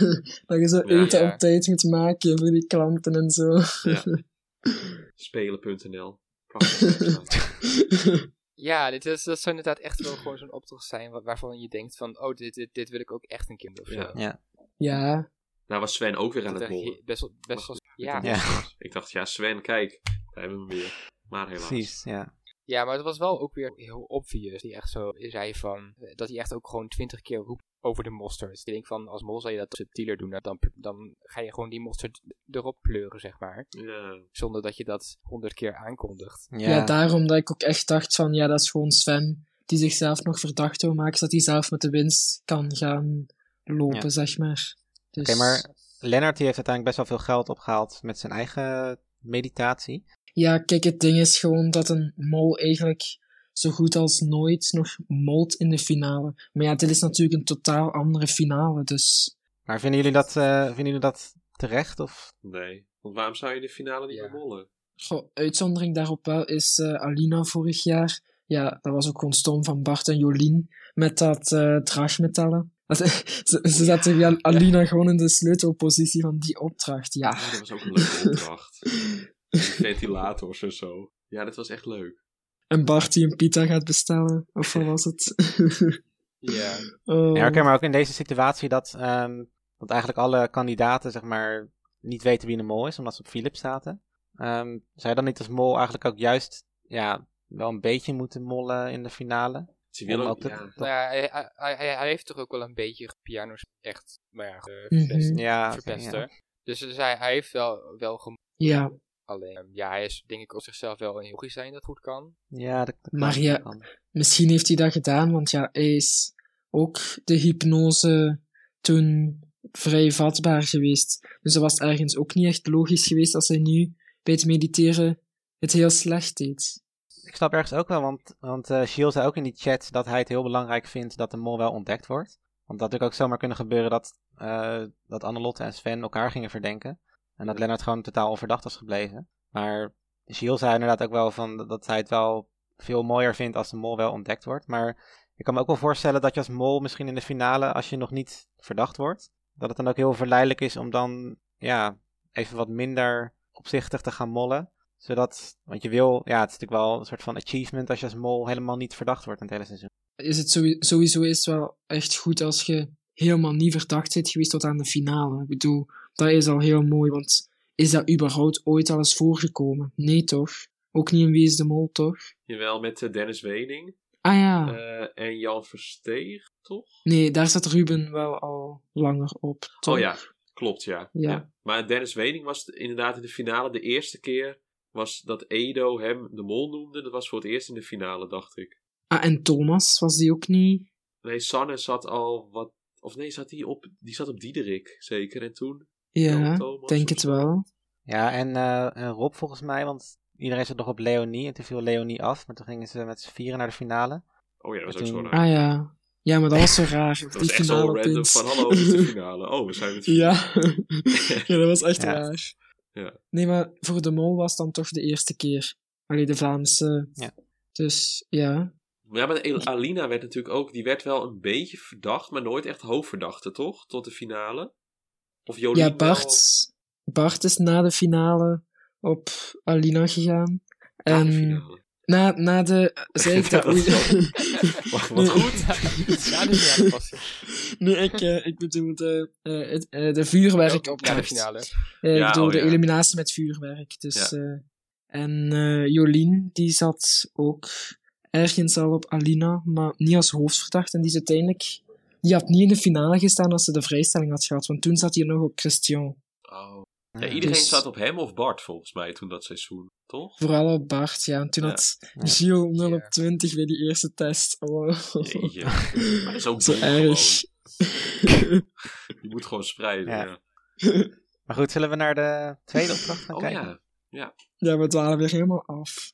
[LAUGHS] dat je zo Ja, eten ja. op tijd moet maken voor die klanten en zo. [LAUGHS] Spelen.nl. Prachtig website. [LAUGHS] Ja, dit is, dat zou inderdaad echt wel gewoon zo'n opdracht zijn wa- waarvan je denkt van, oh, dit, dit, dit wil ik ook echt een keer doen. Ja. Ja. ja, Nou was Sven ook weer aan Dat het echt mollen. best wel, best wel, ja. Ja. Ik dacht, ja Sven, kijk. Daar hebben we hem weer. Maar helaas. Precies, ja. Ja, maar het was wel ook weer heel obvious. Die echt zo zei van. Dat hij echt ook gewoon twintig keer roept over de mosterd. Ik denk van als mol zou je dat subtieler doen. Dan, dan ga je gewoon die mosterd erop pleuren, zeg maar. Ja. Zonder dat je dat honderd keer aankondigt. Ja, ja. daarom dat ik ook echt dacht van, ja, dat is gewoon Sven die zichzelf nog verdacht wil maken, zodat hij zelf met de winst kan gaan lopen, Ja. zeg maar. Dus, Oké, maar Lennart die heeft uiteindelijk best wel veel geld opgehaald met zijn eigen meditatie. Ja, kijk, het ding is gewoon dat een mol eigenlijk zo goed als nooit nog molt in de finale. Maar ja, dit is natuurlijk een totaal andere finale, dus... Maar vinden jullie dat, eh, vinden jullie dat terecht? Of? Nee. Want waarom zou je de finale niet Ja. meer mollen? Goh, uitzondering daarop wel is eh, Alina vorig jaar. Ja, dat was ook gewoon stom van Bart en Jolien met dat eh draagmetallen. Dat- [LAUGHS] ze, ze zetten ja, Alina gewoon in de sleutelpositie van die opdracht. Ja, dat was ook een leuke opdracht. [LAUGHS] [LAUGHS] Ventilators en zo. Ja, dat was echt leuk. en Bart die een pita gaat bestellen, of wat was het? [LAUGHS] Ja. [LAUGHS] Oh. Ja, oké, maar ook in deze situatie dat, ehm, dat eigenlijk alle kandidaten zeg maar niet weten wie de mol is, omdat ze op Philips zaten. Ehm, zou je dan niet als mol eigenlijk ook juist ja, wel een beetje moeten mollen in de finale? Ze willen ook ja. Nou ja, hij, hij, hij, hij heeft toch ook wel een beetje piano's echt, maar ja, eh, Mhm. verpest, Ja. Dus, dus hij, hij heeft wel, wel Ja, Alleen, ehm, ja, hij is denk ik op zichzelf wel een logisch zijn dat goed kan. Ja, dat, dat Maar kan, ja, kan. misschien heeft hij dat gedaan, want ja, hij is ook de hypnose toen vrij vatbaar geweest. Dus dat was ergens ook niet echt logisch geweest als hij nu bij het mediteren het heel slecht deed. Ik snap ergens ook wel, want, want eh Gilles zei ook in die chat dat hij het heel belangrijk vindt dat de mol wel ontdekt wordt. Want dat had natuurlijk ook zomaar kunnen gebeuren dat, eh dat Annelotte en Sven elkaar gingen verdenken. En dat Lennart gewoon totaal onverdacht was gebleven. Maar Gilles zei inderdaad ook wel van dat- hij het wel veel mooier vindt als de mol wel ontdekt wordt. Maar ik kan me ook wel voorstellen dat je als mol misschien in de finale, als je nog niet verdacht wordt, dat het dan ook heel verleidelijk is om dan ja, even wat minder opzichtig te gaan mollen zodat, want je wil, ja, het is natuurlijk wel een soort van achievement als je als mol helemaal niet verdacht wordt in het hele seizoen. Is het sowieso, is het wel echt goed als je helemaal niet verdacht bent geweest tot aan de finale. Ik bedoel, dat is al heel mooi, want is dat überhaupt ooit al eens voorgekomen? Nee, toch? Ook niet in Wie is de Mol, toch? Jawel, met eh, Dennis Wening Ah ja. eh, en Jan Versteeg, toch? Nee, daar staat Ruben wel al langer op. Toch? Oh ja, klopt ja. Ja. Maar Dennis Wening was inderdaad in de finale de eerste keer was dat Edo hem de mol noemde. Dat was voor het eerst in de finale, dacht ik. Ah, en Thomas, was die ook niet? Nee, Sanne zat al wat... Of nee, zat die op, die zat op Diederik, zeker. En toen? Ja, Thomas denk het wel. Ja, en, eh, en Rob volgens mij, want iedereen zat nog op Leonie en toen viel Leonie af, maar toen gingen ze met z'n vieren naar de finale. Oh ja, dat was En ook zo toen- raar. Ah ja. Ja, maar dat was zo raar. [LAUGHS] dat die was echt zo finale random van hallo, het is de [LAUGHS] finale. Oh, we zijn met vier. Ja. [LAUGHS] ja, dat was echt Ja. raar. Ja. Nee, maar voor de mol was dan toch de eerste keer. Allee, de Vlaamse. Ja. Dus ja. Ja, maar El- Alina werd natuurlijk ook... Die werd wel een beetje verdacht, maar nooit echt hoofdverdachte, toch? Tot de finale. Of Jolien Ja, wel- Bart, Bart is na de finale op Alina gegaan. Na de En finale. na, na de. [LAUGHS] Zei ik dat? Ja, Oei. Wat, goed. ja, ja, was nee, ik, eh, ik bedoel de, eh, het, eh, de Ja, vuurwerkopdracht. de finale. Eh, Ja, ik bedoel oh de ja. eliminatie met vuurwerk. Dus, Ja. eh, en eh, Jolien, die zat ook ergens al op Alina, maar niet als hoofdverdachte. En die is uiteindelijk... Die had niet in de finale gestaan als ze de vrijstelling had gehad, want toen zat hij nog op Christian. Oh. Ja, iedereen Dus- zat op hem of Bart, volgens mij, toen dat seizoen. Toch? Vooral op Bart, ja. En toen Ja. had Ja. Gilles 0 Ja. op 20 bij die eerste test. Oh. Jeetje. [LAUGHS] Maar dat is ook Zo erg. [LAUGHS] Je moet gewoon spreiden, Ja. ja. Maar goed, zullen we naar de tweede opdracht gaan Oh kijken? ja. ja, we dwalen weer helemaal af.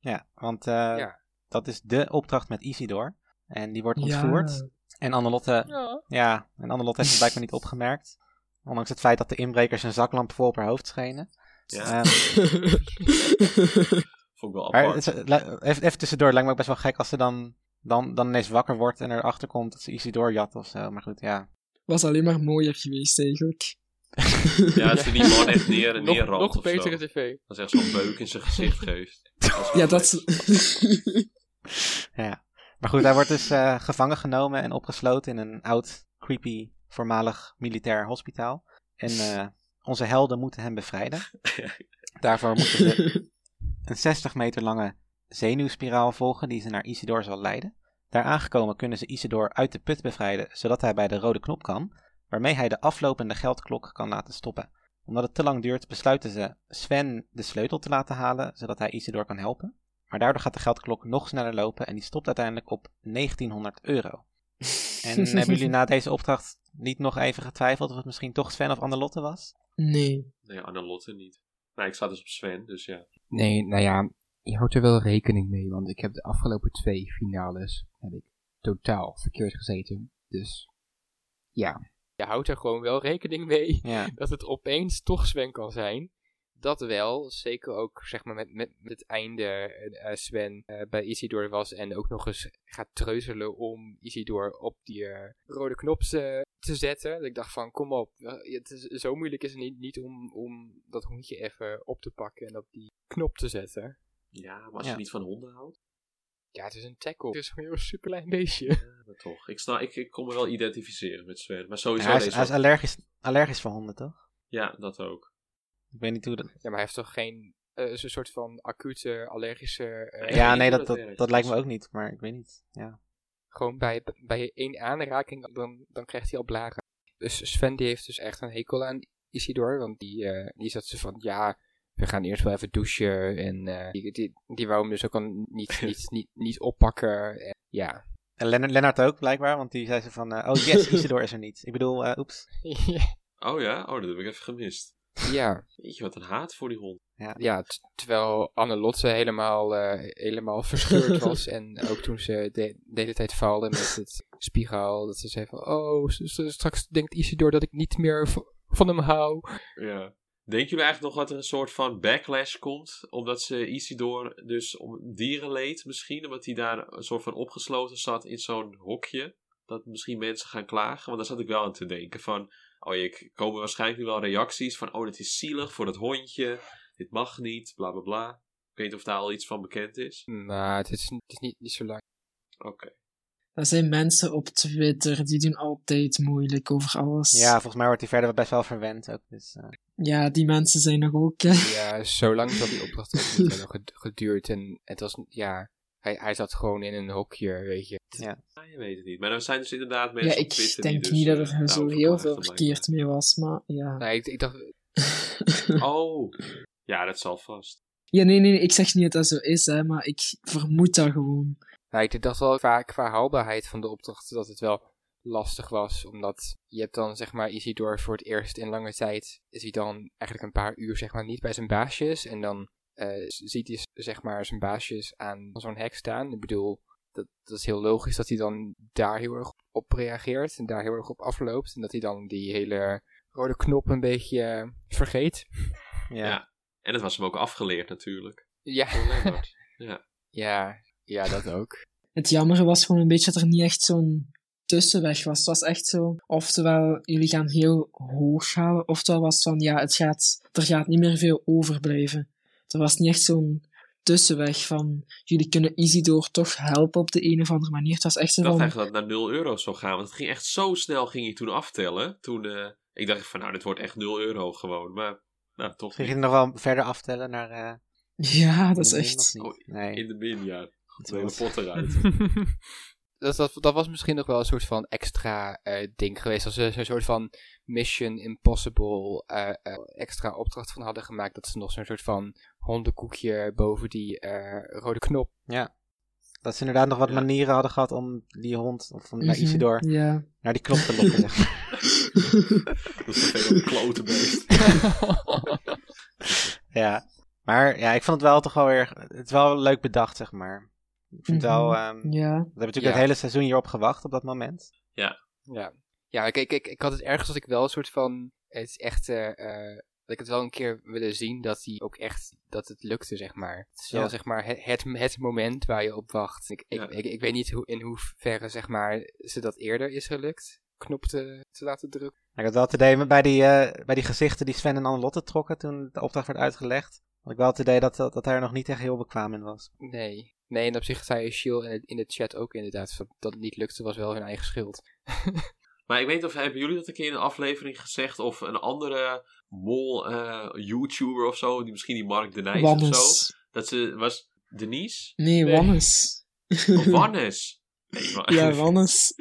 Ja, want eh, Ja. dat is de opdracht met Isidor. En die wordt Ja. ontvoerd. En Annelotte, Ja. ja, en Annelotte heeft het blijkbaar niet opgemerkt. Ondanks het feit dat de inbrekers een zaklamp vol op haar hoofd schenen. Ja, Ehm, [LAUGHS] vond ik wel apart. het is- la- even, even tussendoor, het lijkt me ook best wel gek als ze dan, dan, dan ineens wakker wordt en erachter komt dat ze Isidore jat of zo. Maar goed, ja. Was alleen maar mooier geweest, eigenlijk. Ja, als ze die man echt neer en nog, neerramt nog of betere zo. tv. Dat is echt zo'n beuk in zijn gezicht geeft. Ja, dat is... [LAUGHS] ja. Maar goed, hij wordt dus eh, gevangen genomen en opgesloten in een oud, creepy, voormalig militair hospitaal. En eh, onze helden moeten hem bevrijden. [LAUGHS] Daarvoor moeten ze een 60 meter lange zenuwspiraal volgen die ze naar Isidore zal leiden. Daar aangekomen kunnen ze Isidore uit de put bevrijden, zodat hij bij de rode knop kan, waarmee hij de aflopende geldklok kan laten stoppen. Omdat het te lang duurt, besluiten ze Sven de sleutel te laten halen, zodat hij Isidore kan helpen. Maar daardoor gaat de geldklok nog sneller lopen en die stopt uiteindelijk op 1900 euro. En [LAUGHS] hebben jullie na deze opdracht niet nog even getwijfeld of het misschien toch Sven of Annelotte was? Nee. Nee, Annelotte niet. Nou, ik sta dus op Sven, dus ja. Nee, nou ja, je houdt er wel rekening mee, want ik heb de afgelopen twee finales heb ik totaal verkeerd gezeten. Dus ja, Je houdt er gewoon wel rekening mee Ja, [LAUGHS] dat het opeens toch Sven kan zijn. Dat wel, zeker ook zeg maar met, met, met het einde eh, eh, Sven eh, bij Isidore was en ook nog eens gaat treuzelen om Isidore op die eh, rode knop te, te zetten. Dat ik dacht van, kom op, het is, zo moeilijk is het niet, niet om, om dat hondje even op te pakken en op die knop te zetten. Ja, maar als Ja. je niet van honden houdt, Ja, het is een tackle. Het is een heel super klein beestje. ja, maar toch. Ik, sta, ik, ik kon me wel identificeren met Sven. Maar sowieso hij is, deze... hij is allergisch, allergisch voor honden, toch? Ja, dat ook. Ik weet niet hoe dat... Ja, maar hij heeft toch geen eh, zo'n soort van acute allergische... eh, Ik Ja, nee, dat, dat, lijkt me ook niet, maar ik weet niet. Ja. Gewoon bij, bij één aanraking, dan, dan krijgt hij al blaren. Dus Sven die heeft dus echt een hekel aan Isidore. Want die, eh, die zat ze van, ja, we gaan eerst wel even douchen. En eh, die, die, die wou hem dus ook al niet, [LAUGHS] niet, niet, niet oppakken. En, ja. En Lennart, Lennart ook, blijkbaar, want die zei ze van... oh yes, [LAUGHS] Isidore is er niet. Ik bedoel, eh, oeps. Oh ja? Oh, dat heb ik even gemist. Ja, Weet je, wat een haat voor die hond. ja t- terwijl Anne-Lotte helemaal, eh, helemaal verscheurd [LAUGHS] was. en ook toen ze de, de hele tijd faalde met het spiegaal. Dat ze zei van, oh, straks denkt Isidore dat ik niet meer van hem hou. Ja. Denken jullie eigenlijk nog dat er een soort van backlash komt? Omdat ze Isidore dus om dierenleed misschien? Omdat hij daar een soort van opgesloten zat in zo'n hokje? Dat misschien mensen gaan klagen? Want daar zat ik wel aan te denken van... Oh, je komen waarschijnlijk nu wel reacties van... Oh, dit is zielig voor dat hondje. Dit mag niet, bla bla bla. Ik weet niet of daar al iets van bekend is. Nou, het is, het is niet, niet zo lang. Oké. Er zijn mensen op Twitter die doen altijd moeilijk over alles. Ja, volgens mij wordt hij verder best wel verwend ook. Dus, eh, Ja, die mensen zijn er ook. hè. Ja, zo lang zal die opdracht ook niet [LAUGHS] hebben ged- geduurd. En het was, ja, hij, hij zat gewoon in een hokje, weet je. Ah, je weet het niet. Maar er zijn dus inderdaad mensen Ja, op ik denk die niet dus, dat eh, er zo daarover heel veel verkeerd mee was, maar ja. Nee, ik, ik dacht, [LAUGHS] Oh, ja, dat zal vast. Ja, nee, nee, nee, ik zeg niet dat dat zo is, hè, maar ik vermoed dat gewoon. nou, ik dacht wel qua, qua haalbaarheid van de opdracht dat het wel lastig was. Omdat je hebt dan, zeg maar, Isidore voor het eerst in lange tijd, is hij dan eigenlijk een paar uur, zeg maar, niet bij zijn baasjes. En dan eh, ziet hij, zeg maar, zijn baasjes aan zo'n hek staan. Ik bedoel, dat, dat is heel logisch dat hij dan daar heel erg op reageert en daar heel erg op afloopt. En dat hij dan die hele rode knop een beetje eh, vergeet. ja. Ja. En het was hem ook afgeleerd natuurlijk. Ja. [LAUGHS] Ja. ja, ja, dat ook. Het jammere was gewoon een beetje dat er niet echt zo'n tussenweg was. Het was echt zo, oftewel, jullie gaan heel hoog halen, oftewel was het van, ja, het gaat, er gaat niet meer veel overblijven. Er was niet echt zo'n tussenweg van, jullie kunnen Isidore toch helpen op de een of andere manier. Het was echt zo Ik dacht van, eigenlijk dat het naar 0 euro zou gaan. Want het ging echt zo snel ging hij toen aftellen. Toen, eh, ik dacht van nou, dit wordt echt 0 euro gewoon. Maar nou, toch Ging je nog wel verder aftellen naar... eh, ja, dat is echt... Oh, Nee. In de min, ja. het De hele was- pot eruit. [LAUGHS] dat, dat, dat was misschien nog wel een soort van extra eh, ding geweest. Als ze zo'n soort van Mission Impossible eh, eh, extra opdracht van hadden gemaakt. Dat ze nog zo'n soort van hondenkoekje boven die eh, rode knop. Ja. Dat ze inderdaad nog wat Ja. manieren hadden gehad om die hond, of om naar Mhm, Isidore, Ja. naar die knop te lokken. zeg maar. [LAUGHS] Dat is een klote beest. [LAUGHS] Ja. Maar ja, ik vond het wel toch wel weer... Het is wel leuk bedacht, zeg maar. Ik vind wel... Mhm. ehm, we Ja. hebben natuurlijk Ja. het hele seizoen hierop gewacht op dat moment. Ja, ja ik, ik, ik, ik had het ergens dat ik wel een soort van het is echt, eh, eh, dat ik het wel een keer willen zien dat hij ook echt, dat het lukte, zeg maar. Het is wel, Ja. zeg maar, het, het, het moment waar je op wacht. Ik, ik, Ja. ik, ik weet niet hoe, in hoeverre, zeg maar, ze dat eerder is gelukt, knop te, te laten drukken. Ik had wel het idee bij die, eh, bij die gezichten die Sven en Annelotte trokken toen de opdracht werd uitgelegd. Had ik wel het idee dat, dat, dat hij er nog niet echt heel bekwaam in was. Nee. Nee, en op zich zei Shiel in, de chat ook inderdaad, dat, het niet lukte was wel hun eigen schuld. [LAUGHS] Maar ik weet niet of hebben jullie dat een keer in een aflevering gezegd of een andere mol eh, YouTuber of zo, die misschien die Mark de Nijs of zo. Dat ze was Denise Nee, Nee. Wannes. of Wannes. Nee, maar- Ja, [LAUGHS] Wannes.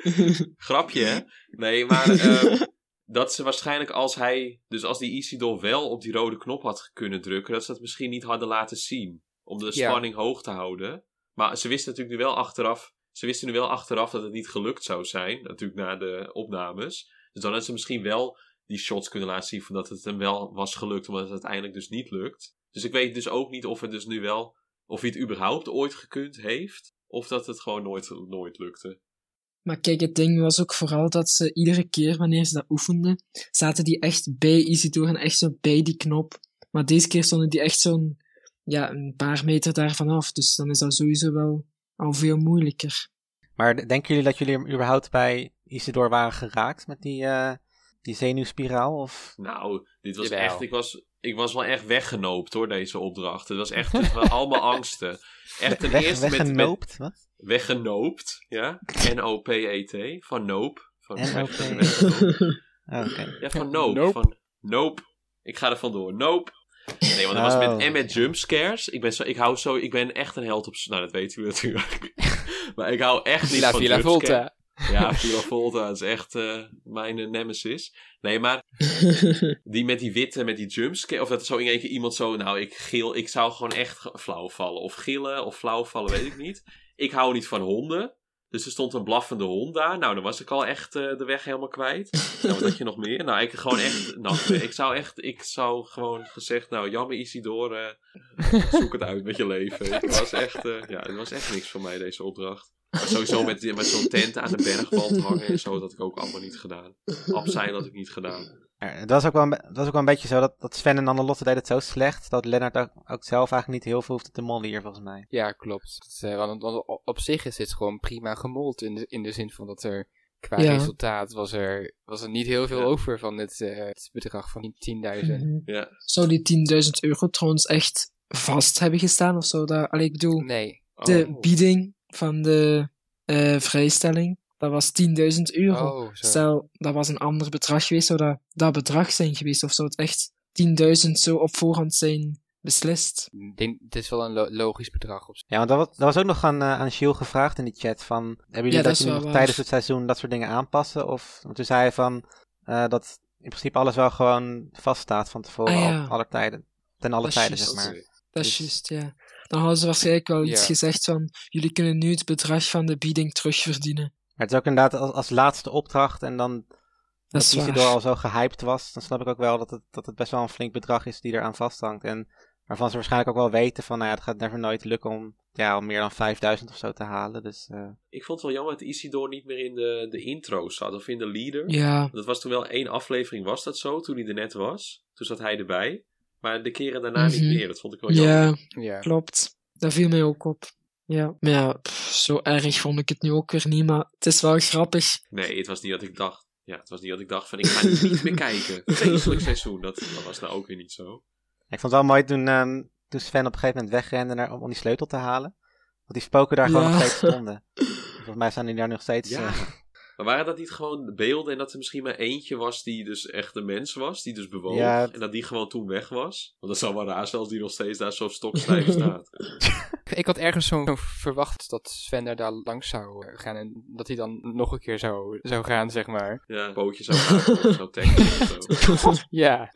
Grapje, hè? Nee, maar [LAUGHS] ehm, dat ze waarschijnlijk als hij, dus als die Isidor wel op die rode knop had kunnen drukken, dat ze dat misschien niet hadden laten zien. Om de Ja. spanning hoog te houden. Maar ze wisten natuurlijk nu wel achteraf, ze wisten nu wel achteraf dat het niet gelukt zou zijn. Natuurlijk na de opnames. Dus dan hadden ze misschien wel die shots kunnen laten zien van dat het hem wel was gelukt, omdat het uiteindelijk dus niet lukt. Dus ik weet dus ook niet of het dus nu wel, of hij het überhaupt ooit gekund heeft. Of dat het gewoon nooit, nooit lukte. Maar kijk, het ding was ook vooral dat ze iedere keer wanneer ze dat oefenden, zaten die echt bij Isidor en echt zo bij die knop. Maar deze keer stonden die echt zo'n, ja, een paar meter daarvan af. Dus dan is dat sowieso wel al veel moeilijker. Maar denken jullie dat jullie überhaupt bij Isidor waren geraakt met die, eh, die zenuwspiraal? Of... Nou, dit was Jawel. echt. Ik was, ik was wel echt weggenoopt hoor, deze opdracht. Het was echt allemaal [LAUGHS] angsten. Echt ten Weg, eerste met, met weggenoopt? Wat? weggenoopt. Ja? [LAUGHS] N-O-P-E-T. Van noop. Van. Oh, Oké. [LAUGHS] Ja, van noop. Nope. Van nope. Ik ga er vandoor. Nope. Nee, want dat was Oh. met, en met jumpscares. Ik ben, zo, ik hou zo, ik ben echt een held op... Nou, dat weten we natuurlijk. [LAUGHS] maar ik hou echt niet Villa van Villa. Volta. Ja, Villa Volta is echt eh, mijn eh, nemesis. Nee, maar [LAUGHS] die met die witte, met die jumpscare. Of dat er zo in één keer iemand zo, nou, ik gil, ik zou gewoon echt flauw vallen. Of gillen, of flauw vallen, weet ik niet. Ik hou niet van honden. Dus er stond een blaffende hond daar. Nou, dan was ik al echt eh, de weg helemaal kwijt. [LAUGHS] Nou, wat had je nog meer? Nou, ik gewoon echt, nou, ik zou echt, ik zou gewoon gezegd, nou, jammer Isidor, eh zoek het uit met je leven. Het was echt, eh, ja, het was echt niks voor mij, deze opdracht. Maar sowieso met, met zo'n tent aan de bergwand hangen en zo, dat had ik ook allemaal niet gedaan. Abseilen had ik niet gedaan. Het was ook wel een, het was ook wel een beetje zo dat, dat Sven en Annelotte deden het zo slecht dat Lennart ook, ook zelf eigenlijk niet heel veel hoefde te mollen hier volgens mij. Ja, klopt. Dat, eh, want, want op- zich is dit gewoon prima gemold. In de, in de zin van dat er qua Ja. resultaat was er, was er niet heel veel Ja. over van het, eh, het bedrag van die 10.000. Ja, Zou die 10.000 euro trouwens echt vast hebben gestaan of zo? Dat, allee, ik bedoel, Nee. de Oh. bieding van de eh, vrijstelling, dat was 10.000 euro. Oh, zo. Stel, dat was een ander bedrag geweest, zou dat dat bedrag zijn geweest? Of zou het echt 10.000 zo op voorhand zijn beslist? Ik denk, het is wel een lo- logisch bedrag. Op. Ja, want dat was, dat was ook nog aan, eh, aan Giel gevraagd in die chat van, hebben jullie Ja, dat dat, nog waar. tijdens het seizoen dat soort dingen aanpassen? Of, want toen zei hij van, eh, dat in principe alles wel gewoon vaststaat van tevoren, Ah, ja. al, aller tijden. Ten alle Dat tijden, zeg maar. Dat is Dus- juist, ja. Dan hadden ze waarschijnlijk wel iets Ja. gezegd van, jullie kunnen nu het bedrag van de bieding terugverdienen. Maar het is ook inderdaad als, als laatste opdracht en dan Dat dat is Isidor al zo gehyped was, dan snap ik ook wel dat het, dat het best wel een flink bedrag is die eraan vasthangt. En waarvan ze waarschijnlijk ook wel weten van, nou ja, het gaat never nooit lukken om, ja, om meer dan 5000 of zo te halen. Dus eh, Ik vond het wel jammer dat Isidor niet meer in de, de intro zat, of in de leader. Ja, Dat was toen wel één aflevering, was dat zo, toen hij er net was. Toen zat hij erbij. Maar de keren daarna niet Mhm. meer, dat vond ik wel jammer. ja, Ja. klopt. Dat viel mij ook op. Ja, maar ja, pff, zo erg vond ik het nu ook weer niet, maar het is wel grappig. Nee, het was niet dat ik dacht. Ja, het was niet dat ik dacht van ik ga niet meer kijken. [LAUGHS] Vreselijk seizoen, dat, dat was nou ook weer niet zo. ik vond het wel mooi toen, ehm, toen Sven op een gegeven moment wegrende naar, om, om die sleutel te halen. Want die spoken daar gewoon nog steeds [LAUGHS] stonden. Volgens mij staan die daar nog steeds. Ja. eh, Maar waren dat niet gewoon beelden en dat er misschien maar eentje was die dus echt een mens was, die dus bewoog Ja, en dat die gewoon toen weg was? Want dat zou wel raar zijn als die nog steeds daar zo stokstijf [LAUGHS] staat. Ik had ergens zo verwacht dat Sven er daar langs zou eh, gaan en dat hij dan nog een keer zou, zou gaan, zeg maar. Ja, een pootje zou maken of zo tackelen of zo. Ja.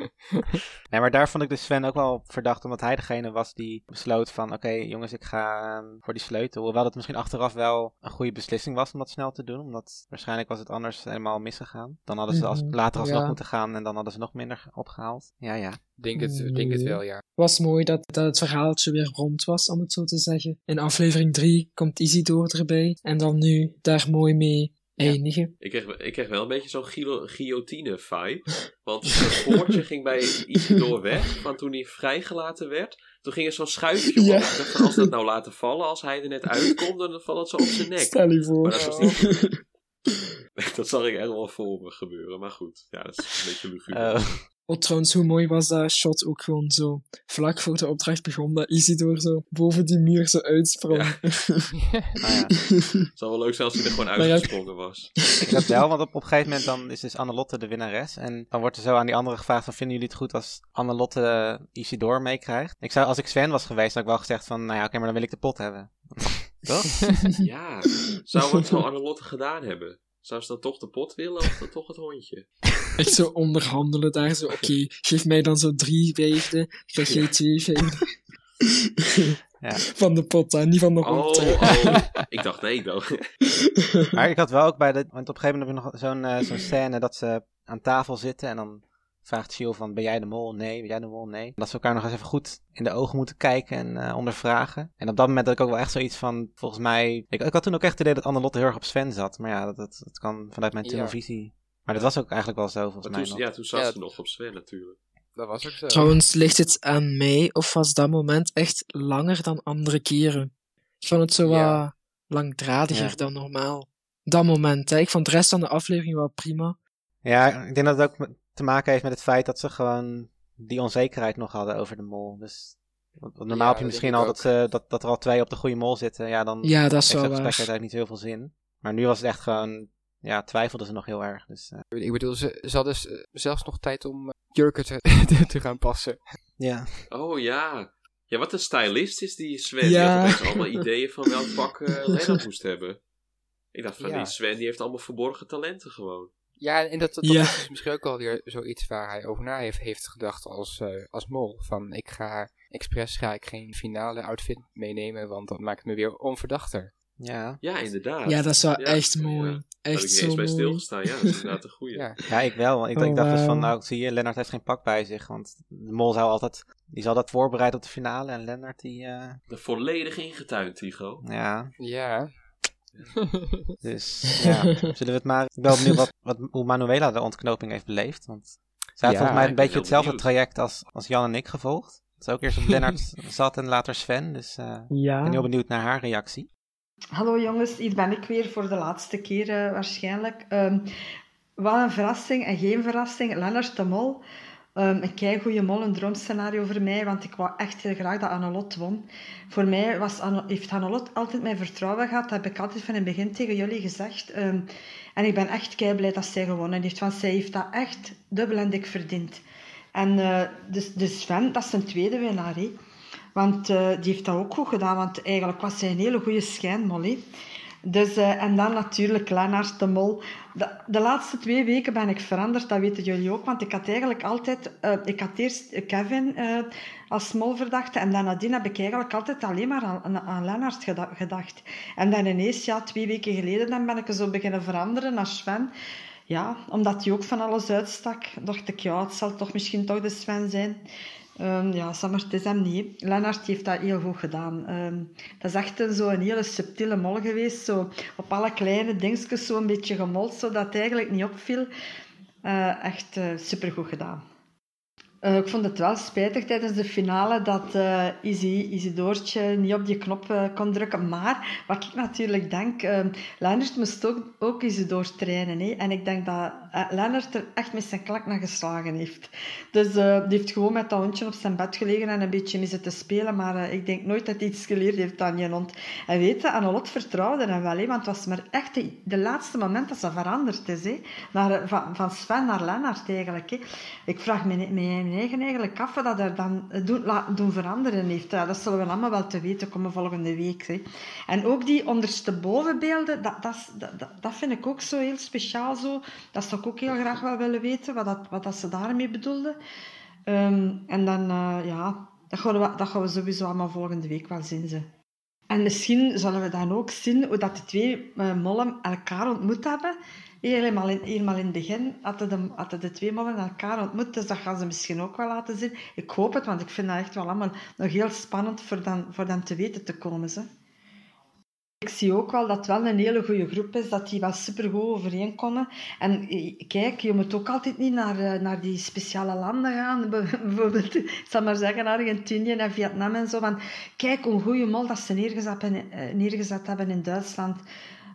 Nee, maar daar vond ik dus Sven ook wel verdacht, omdat hij degene was die besloot van, oké jongens, ik ga ehm, voor die sleutel. Hoewel het misschien achteraf wel een goede beslissing was om dat snel te doen, omdat waarschijnlijk was het anders helemaal misgegaan. Dan hadden ze als, Mhm, later alsnog ja. moeten gaan en dan hadden ze nog minder opgehaald. Ja, ja. Denk het, denk het wel, ja. was mooi dat, dat het verhaaltje weer rond was, om het zo te zeggen. In aflevering 3 komt Isidor erbij. En dan nu daar mooi mee eindigen. Ik kreeg, ik kreeg wel een beetje zo'n guilo- guillotine-vibe. Want het poortje ging bij Isidore weg. Van toen hij vrijgelaten werd. Toen ging er zo'n schuifje Ja. omhoog. Ik dacht van, als dat nou laten vallen, als hij er net uitkomt, dan valt het zo op zijn nek. Stel je voor. Maar dat was niet... [LAUGHS] dat zag ik echt wel voor me gebeuren. Maar goed, ja, dat is een beetje luguber. Oh, trouwens, hoe mooi was dat shot ook gewoon zo. Vlak voor de opdracht begon, dat Isidore zo boven die muur zo uitsprong. Ja. nou [LAUGHS] ja. [LAUGHS] Het zou wel leuk zijn als hij er gewoon uitgesprongen was. Ik dat wel, want op, op een gegeven moment dan is dus Annelotte de winnares. En dan wordt er zo aan die anderen gevraagd van, vinden jullie het goed als Annelotte Isidore meekrijgt? Ik zou, als ik Sven was geweest, had ik wel gezegd van, nou ja, oké, maar dan wil ik de pot hebben. Toch? [LAUGHS] Ja, zou wat zou Annelotte gedaan hebben? Zou ze dan toch de pot willen of dan toch het hondje? [LAUGHS] Echt zo onderhandelen daar zo. Oké, geef mij dan zo drie vijfde. Krijg jij twee vijfde. [LAUGHS] Ja. Van de pot, hè, niet van de hond. Oh, oh. [LAUGHS] Ik dacht, nee, dan. Maar ik had wel ook bij de, want op een gegeven moment heb je nog zo'n eh, zo'n scène dat ze aan tafel zitten en dan vraagt Chill van, ben jij de mol? Nee. Ben jij de mol? Nee. Dat ze elkaar nog eens even goed in de ogen moeten kijken en eh, ondervragen. En op dat moment had ik ook wel echt zoiets van, volgens mij... Ik, ik had toen ook echt het idee dat Annelotte heel erg op Sven zat. Maar ja, dat, dat, dat kan vanuit mijn Ja. tunnelvisie. Maar dat was ook eigenlijk wel zo, volgens mij toen, nog. ja, toen zat Ja, ze nog op Sven natuurlijk. Dat was ook zo. Trouwens, ligt het aan mij of was dat moment echt langer dan andere keren? Ik vond het zo Ja. wat langdradiger Ja. dan normaal. Dat moment, hè. Ik vond de rest van de aflevering wel prima. Ja, ik denk dat het ook te maken heeft met het feit dat ze gewoon die onzekerheid nog hadden over de mol. Dus normaal Ja, heb je dat misschien al dat, ze, dat, dat er al twee op de goede mol zitten. Ja, dan Ja, dat is heeft gesprek waar. eigenlijk niet heel veel zin. Maar nu was het echt gewoon, ja, twijfelden ze nog heel erg. Dus eh, Ik bedoel, ze, ze hadden zelfs nog tijd om eh, jurken [LAUGHS] te, te gaan passen. ja. Oh ja. Ja, wat een stylist is die Sven. Die Ja. had opeens allemaal ideeën van welk pak eh [LAUGHS] Lennart moest hebben. Ik dacht van, Ja. die Sven die heeft allemaal verborgen talenten gewoon. Ja, en dat, dat Ja. is dus misschien ook alweer zoiets waar hij over na heeft, heeft gedacht als, eh, als mol. Van, ik ga, expres ga ik geen finale outfit meenemen, want dat maakt me weer onverdachter. Ja. Ja, inderdaad. Ja, dat is wel Ja, echt ja. mooi. Daar heb Echt ik niet zo eens bij stilgestaan. Ja, dat is inderdaad een goeie. [LAUGHS] Ja, ja, ik wel. want Ik, Oh, ik dacht dus van, nou zie je, Lennart heeft geen pak bij zich. Want de mol zou altijd, die zal dat voorbereiden op de finale. En Lennart die, eh, Er volledig ingetuind, Tigo. ja. ja. [LAUGHS] Dus [LAUGHS] ja, zullen we het maar... Ik ben wel benieuwd wat, wat, hoe Manuela de ontknoping heeft beleefd. Want zij heeft Ja, volgens mij een beetje hetzelfde benieuwd. traject als, als Jan en ik gevolgd. Het is ook eerst op [LAUGHS] Lennart zat en later Sven. Dus eh, ik ben heel benieuwd naar haar reactie. Hallo jongens, hier ben ik weer voor de laatste keer eh, waarschijnlijk. Ehm, wat een verrassing en geen verrassing. Lennart de Mol. Ehm, een keigoeie mol, een droomscenario voor mij, want ik wou echt heel graag dat Annelot won. Voor mij was Anne, heeft Annelot altijd mijn vertrouwen gehad, dat heb ik altijd van het begin tegen jullie gezegd. Ehm, en ik ben echt kei blij dat zij gewonnen heeft, want zij heeft dat echt dubbel en dik verdiend. En eh dus, dus Sven, dat is zijn tweede winnaar. hè. Want eh, die heeft dat ook goed gedaan, want eigenlijk was zij een hele goede schijnmol. Dus, eh, en dan natuurlijk Lennart de Mol. De, de laatste twee weken ben ik veranderd, dat weten jullie ook. Want ik had eigenlijk altijd... eh, ik had eerst Kevin eh, als mol verdachte. En dan nadien heb ik eigenlijk altijd alleen maar aan, aan, Lennart geda- gedacht. En dan ineens, ja, twee weken geleden, dan ben ik zo beginnen veranderen naar Sven. Ja, omdat hij ook van alles uitstak, dacht ik, ja, het zal toch misschien toch de Sven zijn. Ehm, ja, maar, het is hem niet. Lennart heeft dat heel goed gedaan. Ehm, dat is echt zo een hele subtiele mol geweest. Zo op alle kleine dingetjes zo een beetje gemold, zodat het eigenlijk niet opviel. Eh, echt eh, supergoed gedaan. Eh, ik vond het wel spijtig tijdens de finale dat eh Izzy, Isidoortje niet op die knop eh, kon drukken. Maar wat ik natuurlijk denk, eh Lennart moest ook, ook Isidoor trainen. Hè? En ik denk dat Lennart er echt met zijn klak naar geslagen heeft. Dus die heeft gewoon met dat hondje op zijn bed gelegen en een beetje mee zitten spelen. Maar ik denk nooit dat hij iets geleerd heeft aan die hond. En weet je, Annelot vertrouwde hem wel. Want het was maar echt de, laatste moment dat ze veranderd is. Van, van Sven naar Lennart eigenlijk. Hè? Ik vraag me, me, mijn eigen eigenlijk af dat er dan doen, doen veranderen heeft. Ja, dat zullen we allemaal wel te weten komen volgende week. Hè. En ook die dat, is- dat, dat, dat vind ik ook zo heel speciaal. Zo. Dat zou ik ook heel graag wel willen weten, wat, dat, wat dat ze daarmee bedoelden. Ehm, en dan, eh, ja, dat gaan, we, dat gaan we sowieso allemaal volgende week wel zien. Ze. En misschien zullen we dan ook zien hoe dat de twee eh, mollen elkaar ontmoet hebben. Helemaal in, helemaal in het begin hadden de, hadden de twee mollen elkaar ontmoet, dus dat gaan ze misschien ook wel laten zien. Ik hoop het, want ik vind dat echt wel allemaal nog heel spannend voor dan, voor dan te weten te komen. Ze. Ik zie ook wel dat het wel een hele goede groep is, dat die wel supergoed overeenkomen. En eh, kijk, je moet ook altijd niet naar, eh, naar die speciale landen gaan. [LAUGHS] Bijvoorbeeld, ik zal maar zeggen, Argentinië en Vietnam en zo. Want kijk hoe goede mol dat ze neergezet hebben, eh, neergezet hebben in Duitsland.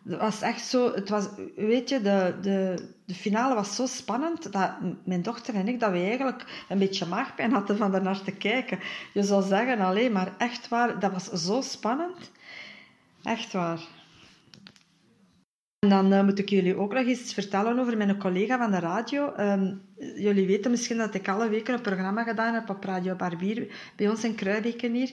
Het was echt zo, het was, weet je, de, de, de finale was zo spannend dat mijn dochter en ik, dat we eigenlijk een beetje maagpijn hadden van naar te kijken. Je zou zeggen, alleen maar echt waar, dat was zo spannend. Echt waar. En dan uh, moet ik jullie ook nog iets vertellen over mijn collega van de radio. Um, jullie weten misschien dat ik alle weken een programma gedaan heb op Radio Barbier, bij ons in Kruibeken hier.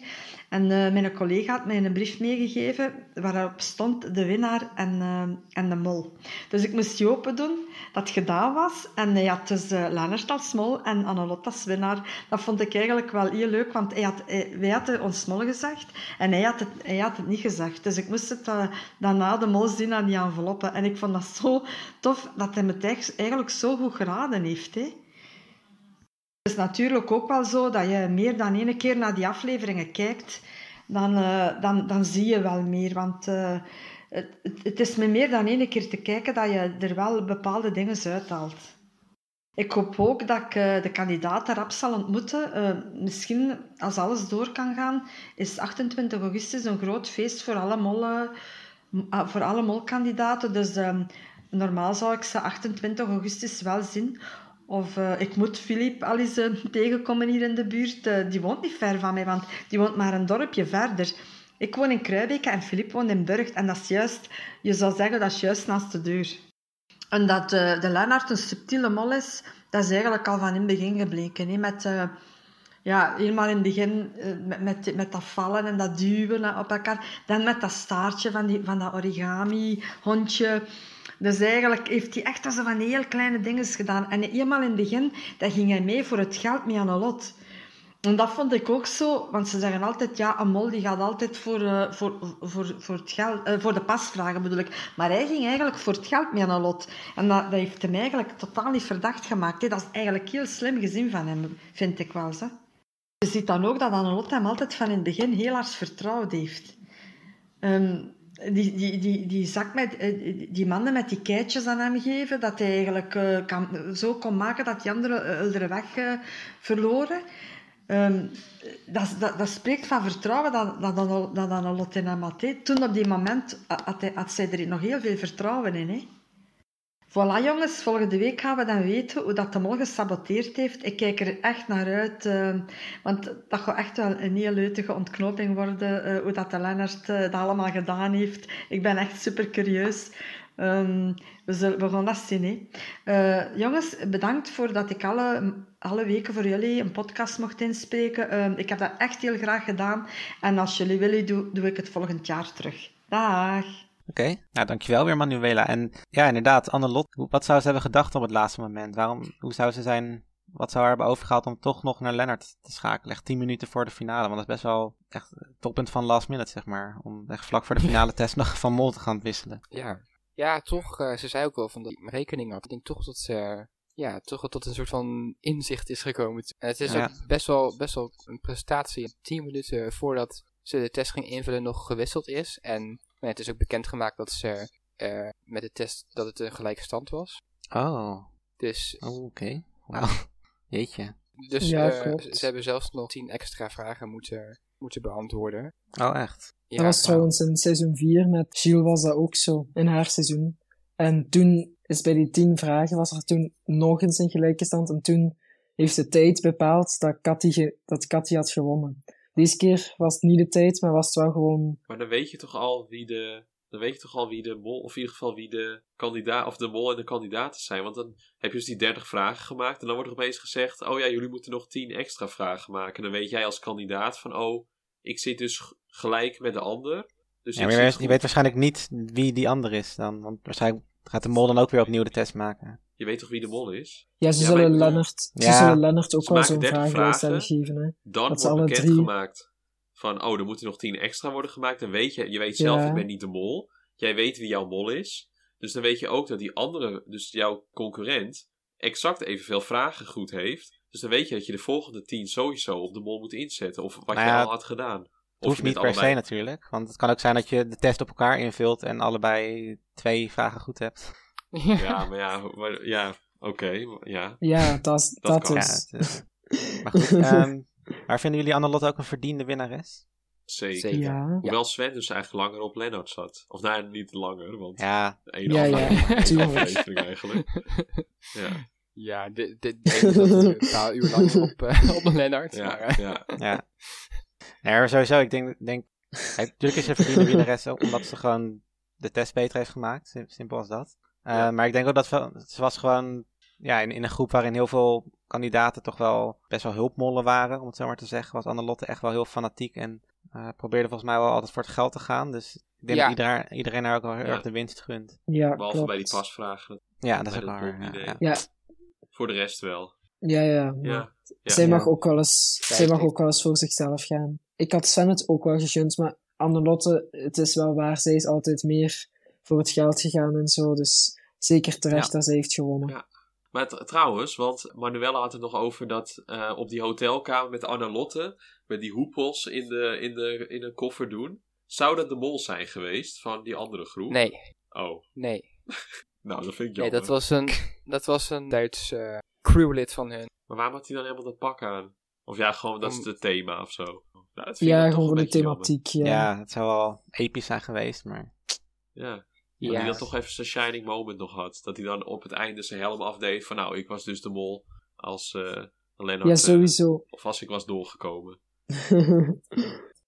En uh, mijn collega had mij een brief meegegeven waarop stond de winnaar en, uh, en de mol. Dus ik moest die open doen, dat gedaan was. En hij had dus uh, Lennart als mol en Annelot als winnaar. Dat vond ik eigenlijk wel heel leuk, want hij had, wij hadden ons mol gezegd en hij had het, hij had het niet gezegd. Dus ik moest het daarna de mol zien aan die enveloppen. En ik vond dat zo tof dat hij me eigenlijk zo goed geraden heeft. Hè. Het is natuurlijk ook wel zo dat je meer dan één keer naar die afleveringen kijkt, dan, uh, dan, dan zie je wel meer. Want uh, het, het, is met meer dan één keer te kijken dat je er wel bepaalde dingen uithaalt. Ik hoop ook dat ik uh, de kandidaten rap zal ontmoeten. misschien, als alles door kan gaan, is 28 augustus een groot feest voor alle, mollen, voor alle molkandidaten. Dus normaal zou ik ze 28 augustus wel zien. Of uh, ik moet Filip al eens uh, tegenkomen hier in de buurt. Uh, die woont niet ver van mij, want die woont maar een dorpje verder. Ik woon in Kruibeke en Filip woont in Burgt. En dat is juist, je zou zeggen, dat is juist naast de deur. En dat de Lennart een subtiele mol is, dat is eigenlijk al van in het begin gebleken. Hè? Met, ja, helemaal in het begin met, met, met, dat vallen en dat duwen op elkaar. Dan met dat staartje van, die, van dat origami-hondje. Dus eigenlijk heeft hij echt zo van heel kleine dingen gedaan. En eenmaal in het begin, dat ging hij mee voor het geld met lot. En dat vond ik ook zo, want ze zeggen altijd, ja, een mol die gaat altijd voor, uh, voor, voor, voor, het geld, uh, voor de pasvragen bedoel ik. Maar hij ging eigenlijk voor het geld met lot. En dat, dat heeft hem eigenlijk totaal niet verdacht gemaakt. Dat is eigenlijk heel slim gezien van hem, vind ik wel. Zo. Je ziet dan ook dat Annelot hem altijd van in het begin heel hard vertrouwd heeft. Um, die, die, die, die zak met, eh, die mannen met die keitjes aan hem geven, dat hij eigenlijk uh, kan, zo kon maken dat die anderen uh, weg verloren. Um, dat, dat, spreekt van vertrouwen dat, dat, dat, dat Lotte Mathé. Toen op die moment had zij er nog heel veel vertrouwen in. Hè? Voilà jongens, volgende week gaan we dan weten hoe dat de mol gesaboteerd heeft. Ik kijk er echt naar uit, uh, want dat gaat echt wel een heel leutige ontknoping worden, uh, hoe dat de Lennart uh, dat allemaal gedaan heeft. Ik ben echt super curieus. Um, we, zullen, we gaan dat zien. Hè. jongens, bedankt voor dat ik alle, alle weken voor jullie een podcast mocht inspreken. Ehm, ik heb dat echt heel graag gedaan. En als jullie willen, doe, doe ik het volgend jaar terug. Dag! Oké, okay. nou dankjewel weer Manuela. En ja, inderdaad, Annelot, wat zou ze hebben gedacht op het laatste moment? Waarom, hoe zou ze zijn, wat zou haar hebben overgehaald om toch nog naar Lennart te schakelen? Echt tien minuten voor de finale, want dat is best wel echt het toppunt van last minute, zeg maar. Om echt vlak voor de [LAUGHS] finale test nog van Mol te gaan wisselen. Ja, ja toch, uh, ze zei ook wel van de rekening af. Ik denk toch dat ze, ja, toch tot een soort van inzicht is gekomen. En het is ja. ook best wel, best wel een prestatie. Tien minuten voordat ze de test ging invullen nog gewisseld is. En maar het is ook bekendgemaakt dat ze uh, met de test dat het een gelijke stand was. Oh. Dus. Oh, oké. Okay. Wauw. Jeetje. Dus ja, uh, ze hebben zelfs nog tien extra vragen moeten, moeten beantwoorden. Oh, echt? Ja, dat was trouwens in seizoen 4 met Gilles was dat ook zo, in haar seizoen. En toen is bij die tien vragen was er toen nog eens een gelijke stand. En toen heeft de tijd bepaald dat Cathy, dat Cathy had gewonnen. Deze keer was het niet de tijd, maar was het wel gewoon... Maar dan weet je toch al wie de... Dan weet je toch al wie de mol, of in ieder geval wie de kandidaat, of de mol en de kandidaten zijn. Want dan heb je dus die 30 vragen gemaakt. En dan wordt er opeens gezegd: Oh ja, jullie moeten nog 10 extra vragen maken. En dan weet jij als kandidaat van: Oh, ik zit dus gelijk met de ander. Dus ja, maar je, je weet waarschijnlijk niet wie die ander is dan. Want waarschijnlijk gaat de mol dan ook weer opnieuw de test maken. Je weet toch wie de mol is? Ja, ze, zullen, maar, Lennart, ze zullen Lennart ook wel zo'n vragenlijst geven. Hè? Dan dat wordt bekendgemaakt drie... van, oh, er moeten nog tien extra worden gemaakt. Dan weet je, je weet zelf, ja. ik ben niet de mol. Jij weet wie jouw mol is. Dus dan weet je ook dat die andere, dus jouw concurrent, exact evenveel vragen goed heeft. Dus dan weet je dat je de volgende tien sowieso op de mol moet inzetten. Of wat nou je al had gedaan. Of hoeft je niet per se natuurlijk. Want het kan ook zijn dat je de test op elkaar invult en allebei twee vragen goed hebt. Ja, maar ja, maar- ja oké. ja. Ja, dat, is- Dat dat. Ja, is. het is- maar goed. [LAUGHS] ehm, maar vinden jullie Annelotte ook een verdiende winnares? Zeker. Zeker. Ja, Hoewel Sven dus eigenlijk langer op Lennart zat. Of nou, niet langer, want Ja, de ene Ja, ja, [LAUGHS] aflevering, één tuurlijk. aflevering eigenlijk. Ja, Ja, dit, dit denk ik dat we een paar uur lang [LAUGHS] op, eh, op Lennart. ja, maar, eh, ja. ja. Nee, maar sowieso, ik denk, denk natuurlijk is ze een verdiende winnares ook omdat ze gewoon de test beter heeft gemaakt. Sim- Simpel als dat. Eh, Ja. Maar ik denk ook dat we, ze was gewoon ja, in, in een groep waarin heel veel kandidaten toch wel best wel hulpmollen waren, om het zo maar te zeggen. Was Annelotte echt wel heel fanatiek en eh, probeerde volgens mij wel altijd voor het geld te gaan. Dus ik denk Ja. dat iedereen, iedereen haar ook wel heel Ja. erg de winst gunt. ja Behalve klopt. bij die pasvragen. Ja, dat is ook waar. Ja, Voor de rest wel. ja, ja. maar Ja. Ja. Zij, mag ook wel eens, zij mag ook wel eens voor zichzelf gaan. Ik had Sven het ook wel gegund, maar Annelotte, het is wel waar, zij is altijd meer voor het geld gegaan en zo. Dus zeker terecht Ja. dat zij heeft gewonnen. Ja. Maar trouwens, want Manuela had het nog over dat eh, op die hotelkamer met Annelotte, met die hoepels in, de, in, de, in een koffer doen. Zou dat de mol zijn geweest van die andere groep? nee, Oh, nee. [LAUGHS] nou dat vind ik Nee, jammer. dat was een, dat was een Duits eh, crewlid van hun. Maar waarom had hij dan helemaal dat pak aan? Of ja, gewoon dat is het thema of zo. Nou, Ja, gewoon een de thematiek. Ja. Ja, het zou wel episch zijn geweest, maar Ja. Ja. Dat hij dan toch even zijn shining moment nog had. Dat hij dan op het einde zijn helm afdeed van nou, ik was dus de mol als eh Lennart. ja, eh, sowieso. of als ik was doorgekomen. [LAUGHS]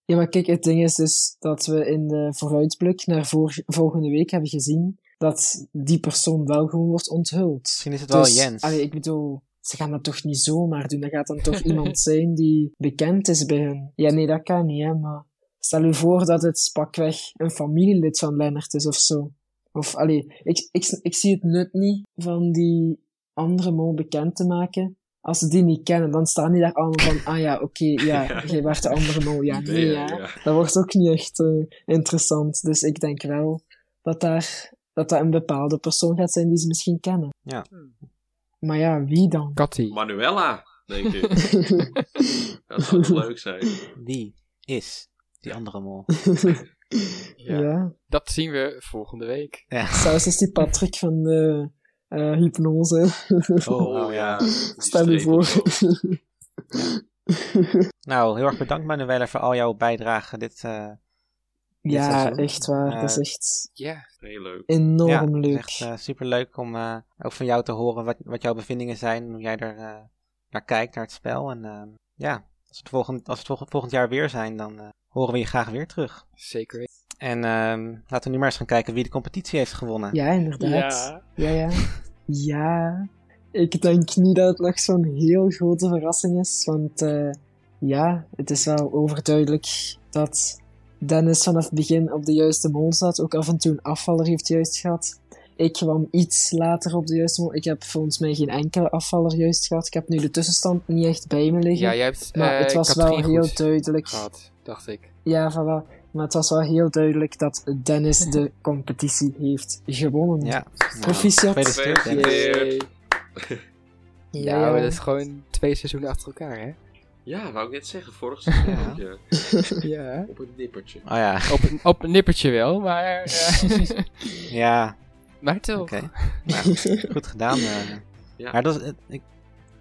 ja, maar kijk, het ding is dus dat we in de vooruitblik naar volgende week hebben gezien dat die persoon wel gewoon wordt onthuld. misschien is het wel Dus, Jens. allee, ik bedoel, ze gaan dat toch niet zomaar doen. Dat gaat dan toch [LAUGHS] iemand zijn die bekend is bij hun. Ja, nee, dat kan niet, hè, maar stel u voor dat het pakweg een familielid van Lennart is of zo. Of, allee, ik, ik, ik zie het nut niet van die andere mol bekend te maken. Als ze die niet kennen, dan staan die daar allemaal van, ah ja, oké, ja, [LAUGHS] jij werd de andere mol. Ja, nee, Ja, ja. ja. Dat wordt ook niet echt eh, interessant. Dus ik denk wel dat daar dat dat een bepaalde persoon gaat zijn die ze misschien kennen. Ja. Maar ja, wie dan? Katty. Manuela, denk ik. [LAUGHS] dat zou toch leuk zijn. Wie is die andere mol? [LAUGHS] ja. Ja. Dat zien we volgende week. Zelfs [LAUGHS] is die Patrick van de eh, hypnose. Oh, ja. [LAUGHS] Stel je voor. Nou, heel erg bedankt Manuela voor al jouw bijdrage dit, eh, dit ja, seizoen. echt waar. Eh, dat is echt Ja. Heel leuk. enorm ja, het is leuk. echt uh, super leuk om eh, ook van jou te horen wat, wat jouw bevindingen zijn, hoe jij er eh, naar kijkt, naar het spel. En eh, ja, als het, volgend, als het volgend, volgend jaar weer zijn, dan eh, horen we je graag weer terug. Zeker weten. En ehm, laten we nu maar eens gaan kijken wie de competitie heeft gewonnen. Ja, inderdaad. Ja, ja. [LAUGHS] Ja. Ik denk niet dat het nog zo'n heel grote verrassing is, want eh, ja, het is wel overduidelijk dat Dennis vanaf het begin op de juiste mol zat. Ook af en toe een afvaller heeft juist gehad. Ik kwam iets later op de juiste mol. Ik heb volgens mij geen enkele afvaller juist gehad. Ik heb nu de tussenstand niet echt bij me liggen. Ja, jij hebt maar eh, het was wel heel duidelijk. gehad, dacht ik. Ja, voilà. Maar het was wel heel duidelijk dat Dennis de [LAUGHS] competitie heeft gewonnen. Ja, Proficiat. Ja, Ja, maar dat is gewoon twee seizoenen achter elkaar, hè? Ja, wou ik net zeggen. Vorig seizoen Ja. ook, ja. [LAUGHS] Ja. Op een nippertje. Oh ja, Op, een- op een nippertje wel, maar... eh, [LAUGHS] ja, maar toch. oké. [LAUGHS] Nou, [LAUGHS] goed gedaan. eh. Ja. Maar, dat was, het- ik,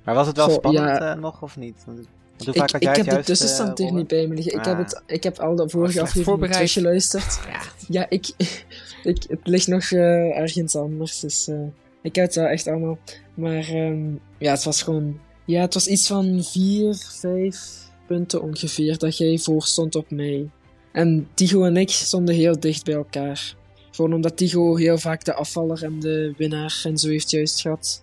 maar was het wel Goh, spannend ja. eh, nog of niet? Ik, ik jij heb het de tussenstand eh, hier niet bij me liggen. Ik, heb het, ik heb al de vorige aflevering teruggeluisterd. [LAUGHS] Ja, ik, ik, het ligt nog eh, ergens anders. Dus eh, ik heb het wel echt allemaal. Maar ehm, ja, het was gewoon. Ja, het was iets van vier, vijf punten ongeveer dat jij voor stond op mij. En Tigo en ik stonden heel dicht bij elkaar. Gewoon omdat Tigo heel vaak de afvaller en de winnaar en zo heeft juist gehad.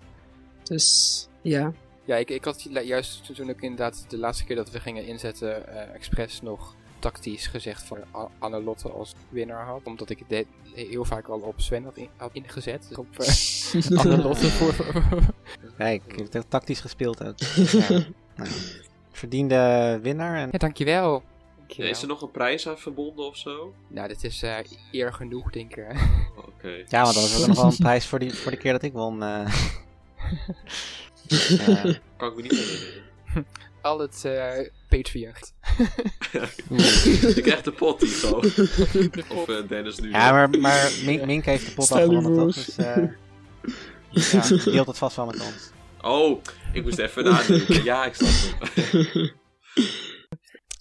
Dus ja. Ja, ik, ik had ju- juist toen ik inderdaad de laatste keer dat we gingen inzetten, eh expres nog tactisch gezegd van A- Annelotte als winnaar had. Omdat ik het heel vaak al op Sven had, in- had ingezet. Dus op eh [LAUGHS] Annelotte voor... Kijk, hebt heel tactisch gespeeld ook. [LAUGHS] ja. nou, verdiende winnaar. En, ja, dankjewel. Dankjewel. Is er nog een prijs aan verbonden of zo? Nou, dit is eh, eer genoeg, denk ik. [LAUGHS] ja, want dan was er nog wel een prijs voor, die, voor de keer dat ik won. eh, [LAUGHS] Kan ik me niet herinneren. [LAUGHS] Al het eh Patreon. Ik krijg de pot, Tigo. Of eh, Dennis nu. Ja, maar, maar Mink, Mink heeft de pot al Stel gewonnen, toch? Dus eh ja, die deelt het vast wel met ons. Oh, ik moest even nadenken. Ja, ik snap het.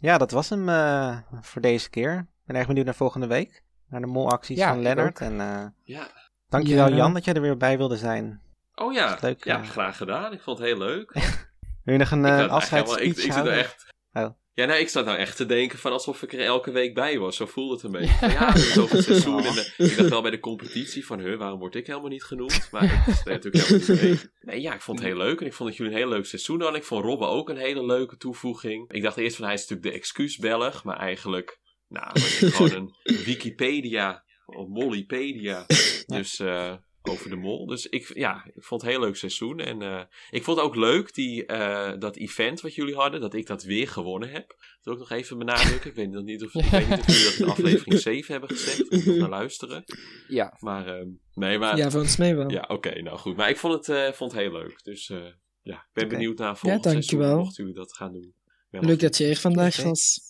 Ja, dat was hem eh, voor deze keer. Ik ben erg benieuwd naar volgende week. Naar de molacties Ja, van Lennart. ook. En eh Ja. dankjewel Ja. Jan dat jij er weer bij wilde zijn. Oh ja. Leuk, ja, eh. graag gedaan. Ik vond het heel leuk. [LAUGHS] Wil je nog een uh, eigenlijk afscheidsspeech ik, ik zit er echt... Oh. Ja, nee, ik zat nou echt te denken van alsof ik er elke week bij was. Zo voelde het een beetje. Van, ja, het is over het seizoen. En de- ik dacht wel bij de competitie van, huh, waarom word ik helemaal niet genoemd? Maar ik er natuurlijk helemaal niet mee. Nee, ja, ik vond het heel leuk. En ik vond dat jullie een heel leuk seizoen hadden. Ik vond Robben ook een hele leuke toevoeging. Ik dacht eerst van, hij is natuurlijk de excuusbelg. Maar eigenlijk, nou, gewoon een [LAUGHS] Wikipedia. Of Mollypedia. Dus... eh, over de mol. Dus ik, ja, ik vond het een heel leuk seizoen. En eh, ik vond het ook leuk, die, eh, dat event wat jullie hadden, dat ik dat weer gewonnen heb. Dat wil ik nog even benadrukken. Ik weet nog niet of, ik weet niet of jullie dat in aflevering [LAUGHS] 7 hebben gezegd. Ik moet nog naar luisteren. Ja, Maar, ehm, nee, maar... Ja, volgens mij wel. Ja, oké, nou goed. Maar ik vond het, eh, vond het heel leuk. Dus eh, ja, ik ben benieuwd naar volgend Ja, seizoen. dankjewel. Mochten jullie dat gaan doen. Wel Leuk dat je er vandaag was.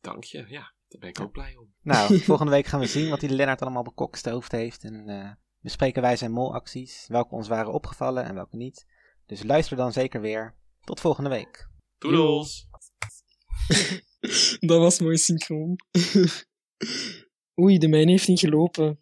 Dank je, ja. Daar ben ik ook blij om. Nou, [LAUGHS] volgende week gaan we zien wat die Lennart allemaal bekokstoofd heeft. En eh, bespreken wij zijn molacties. Welke ons waren opgevallen en welke niet. Dus luister dan zeker weer. Tot volgende week. Toedels! [LAUGHS] Dat was mooi synchroon. [LAUGHS] Oei, de mijne heeft niet gelopen.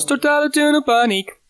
Er was totale tunnelpaniek.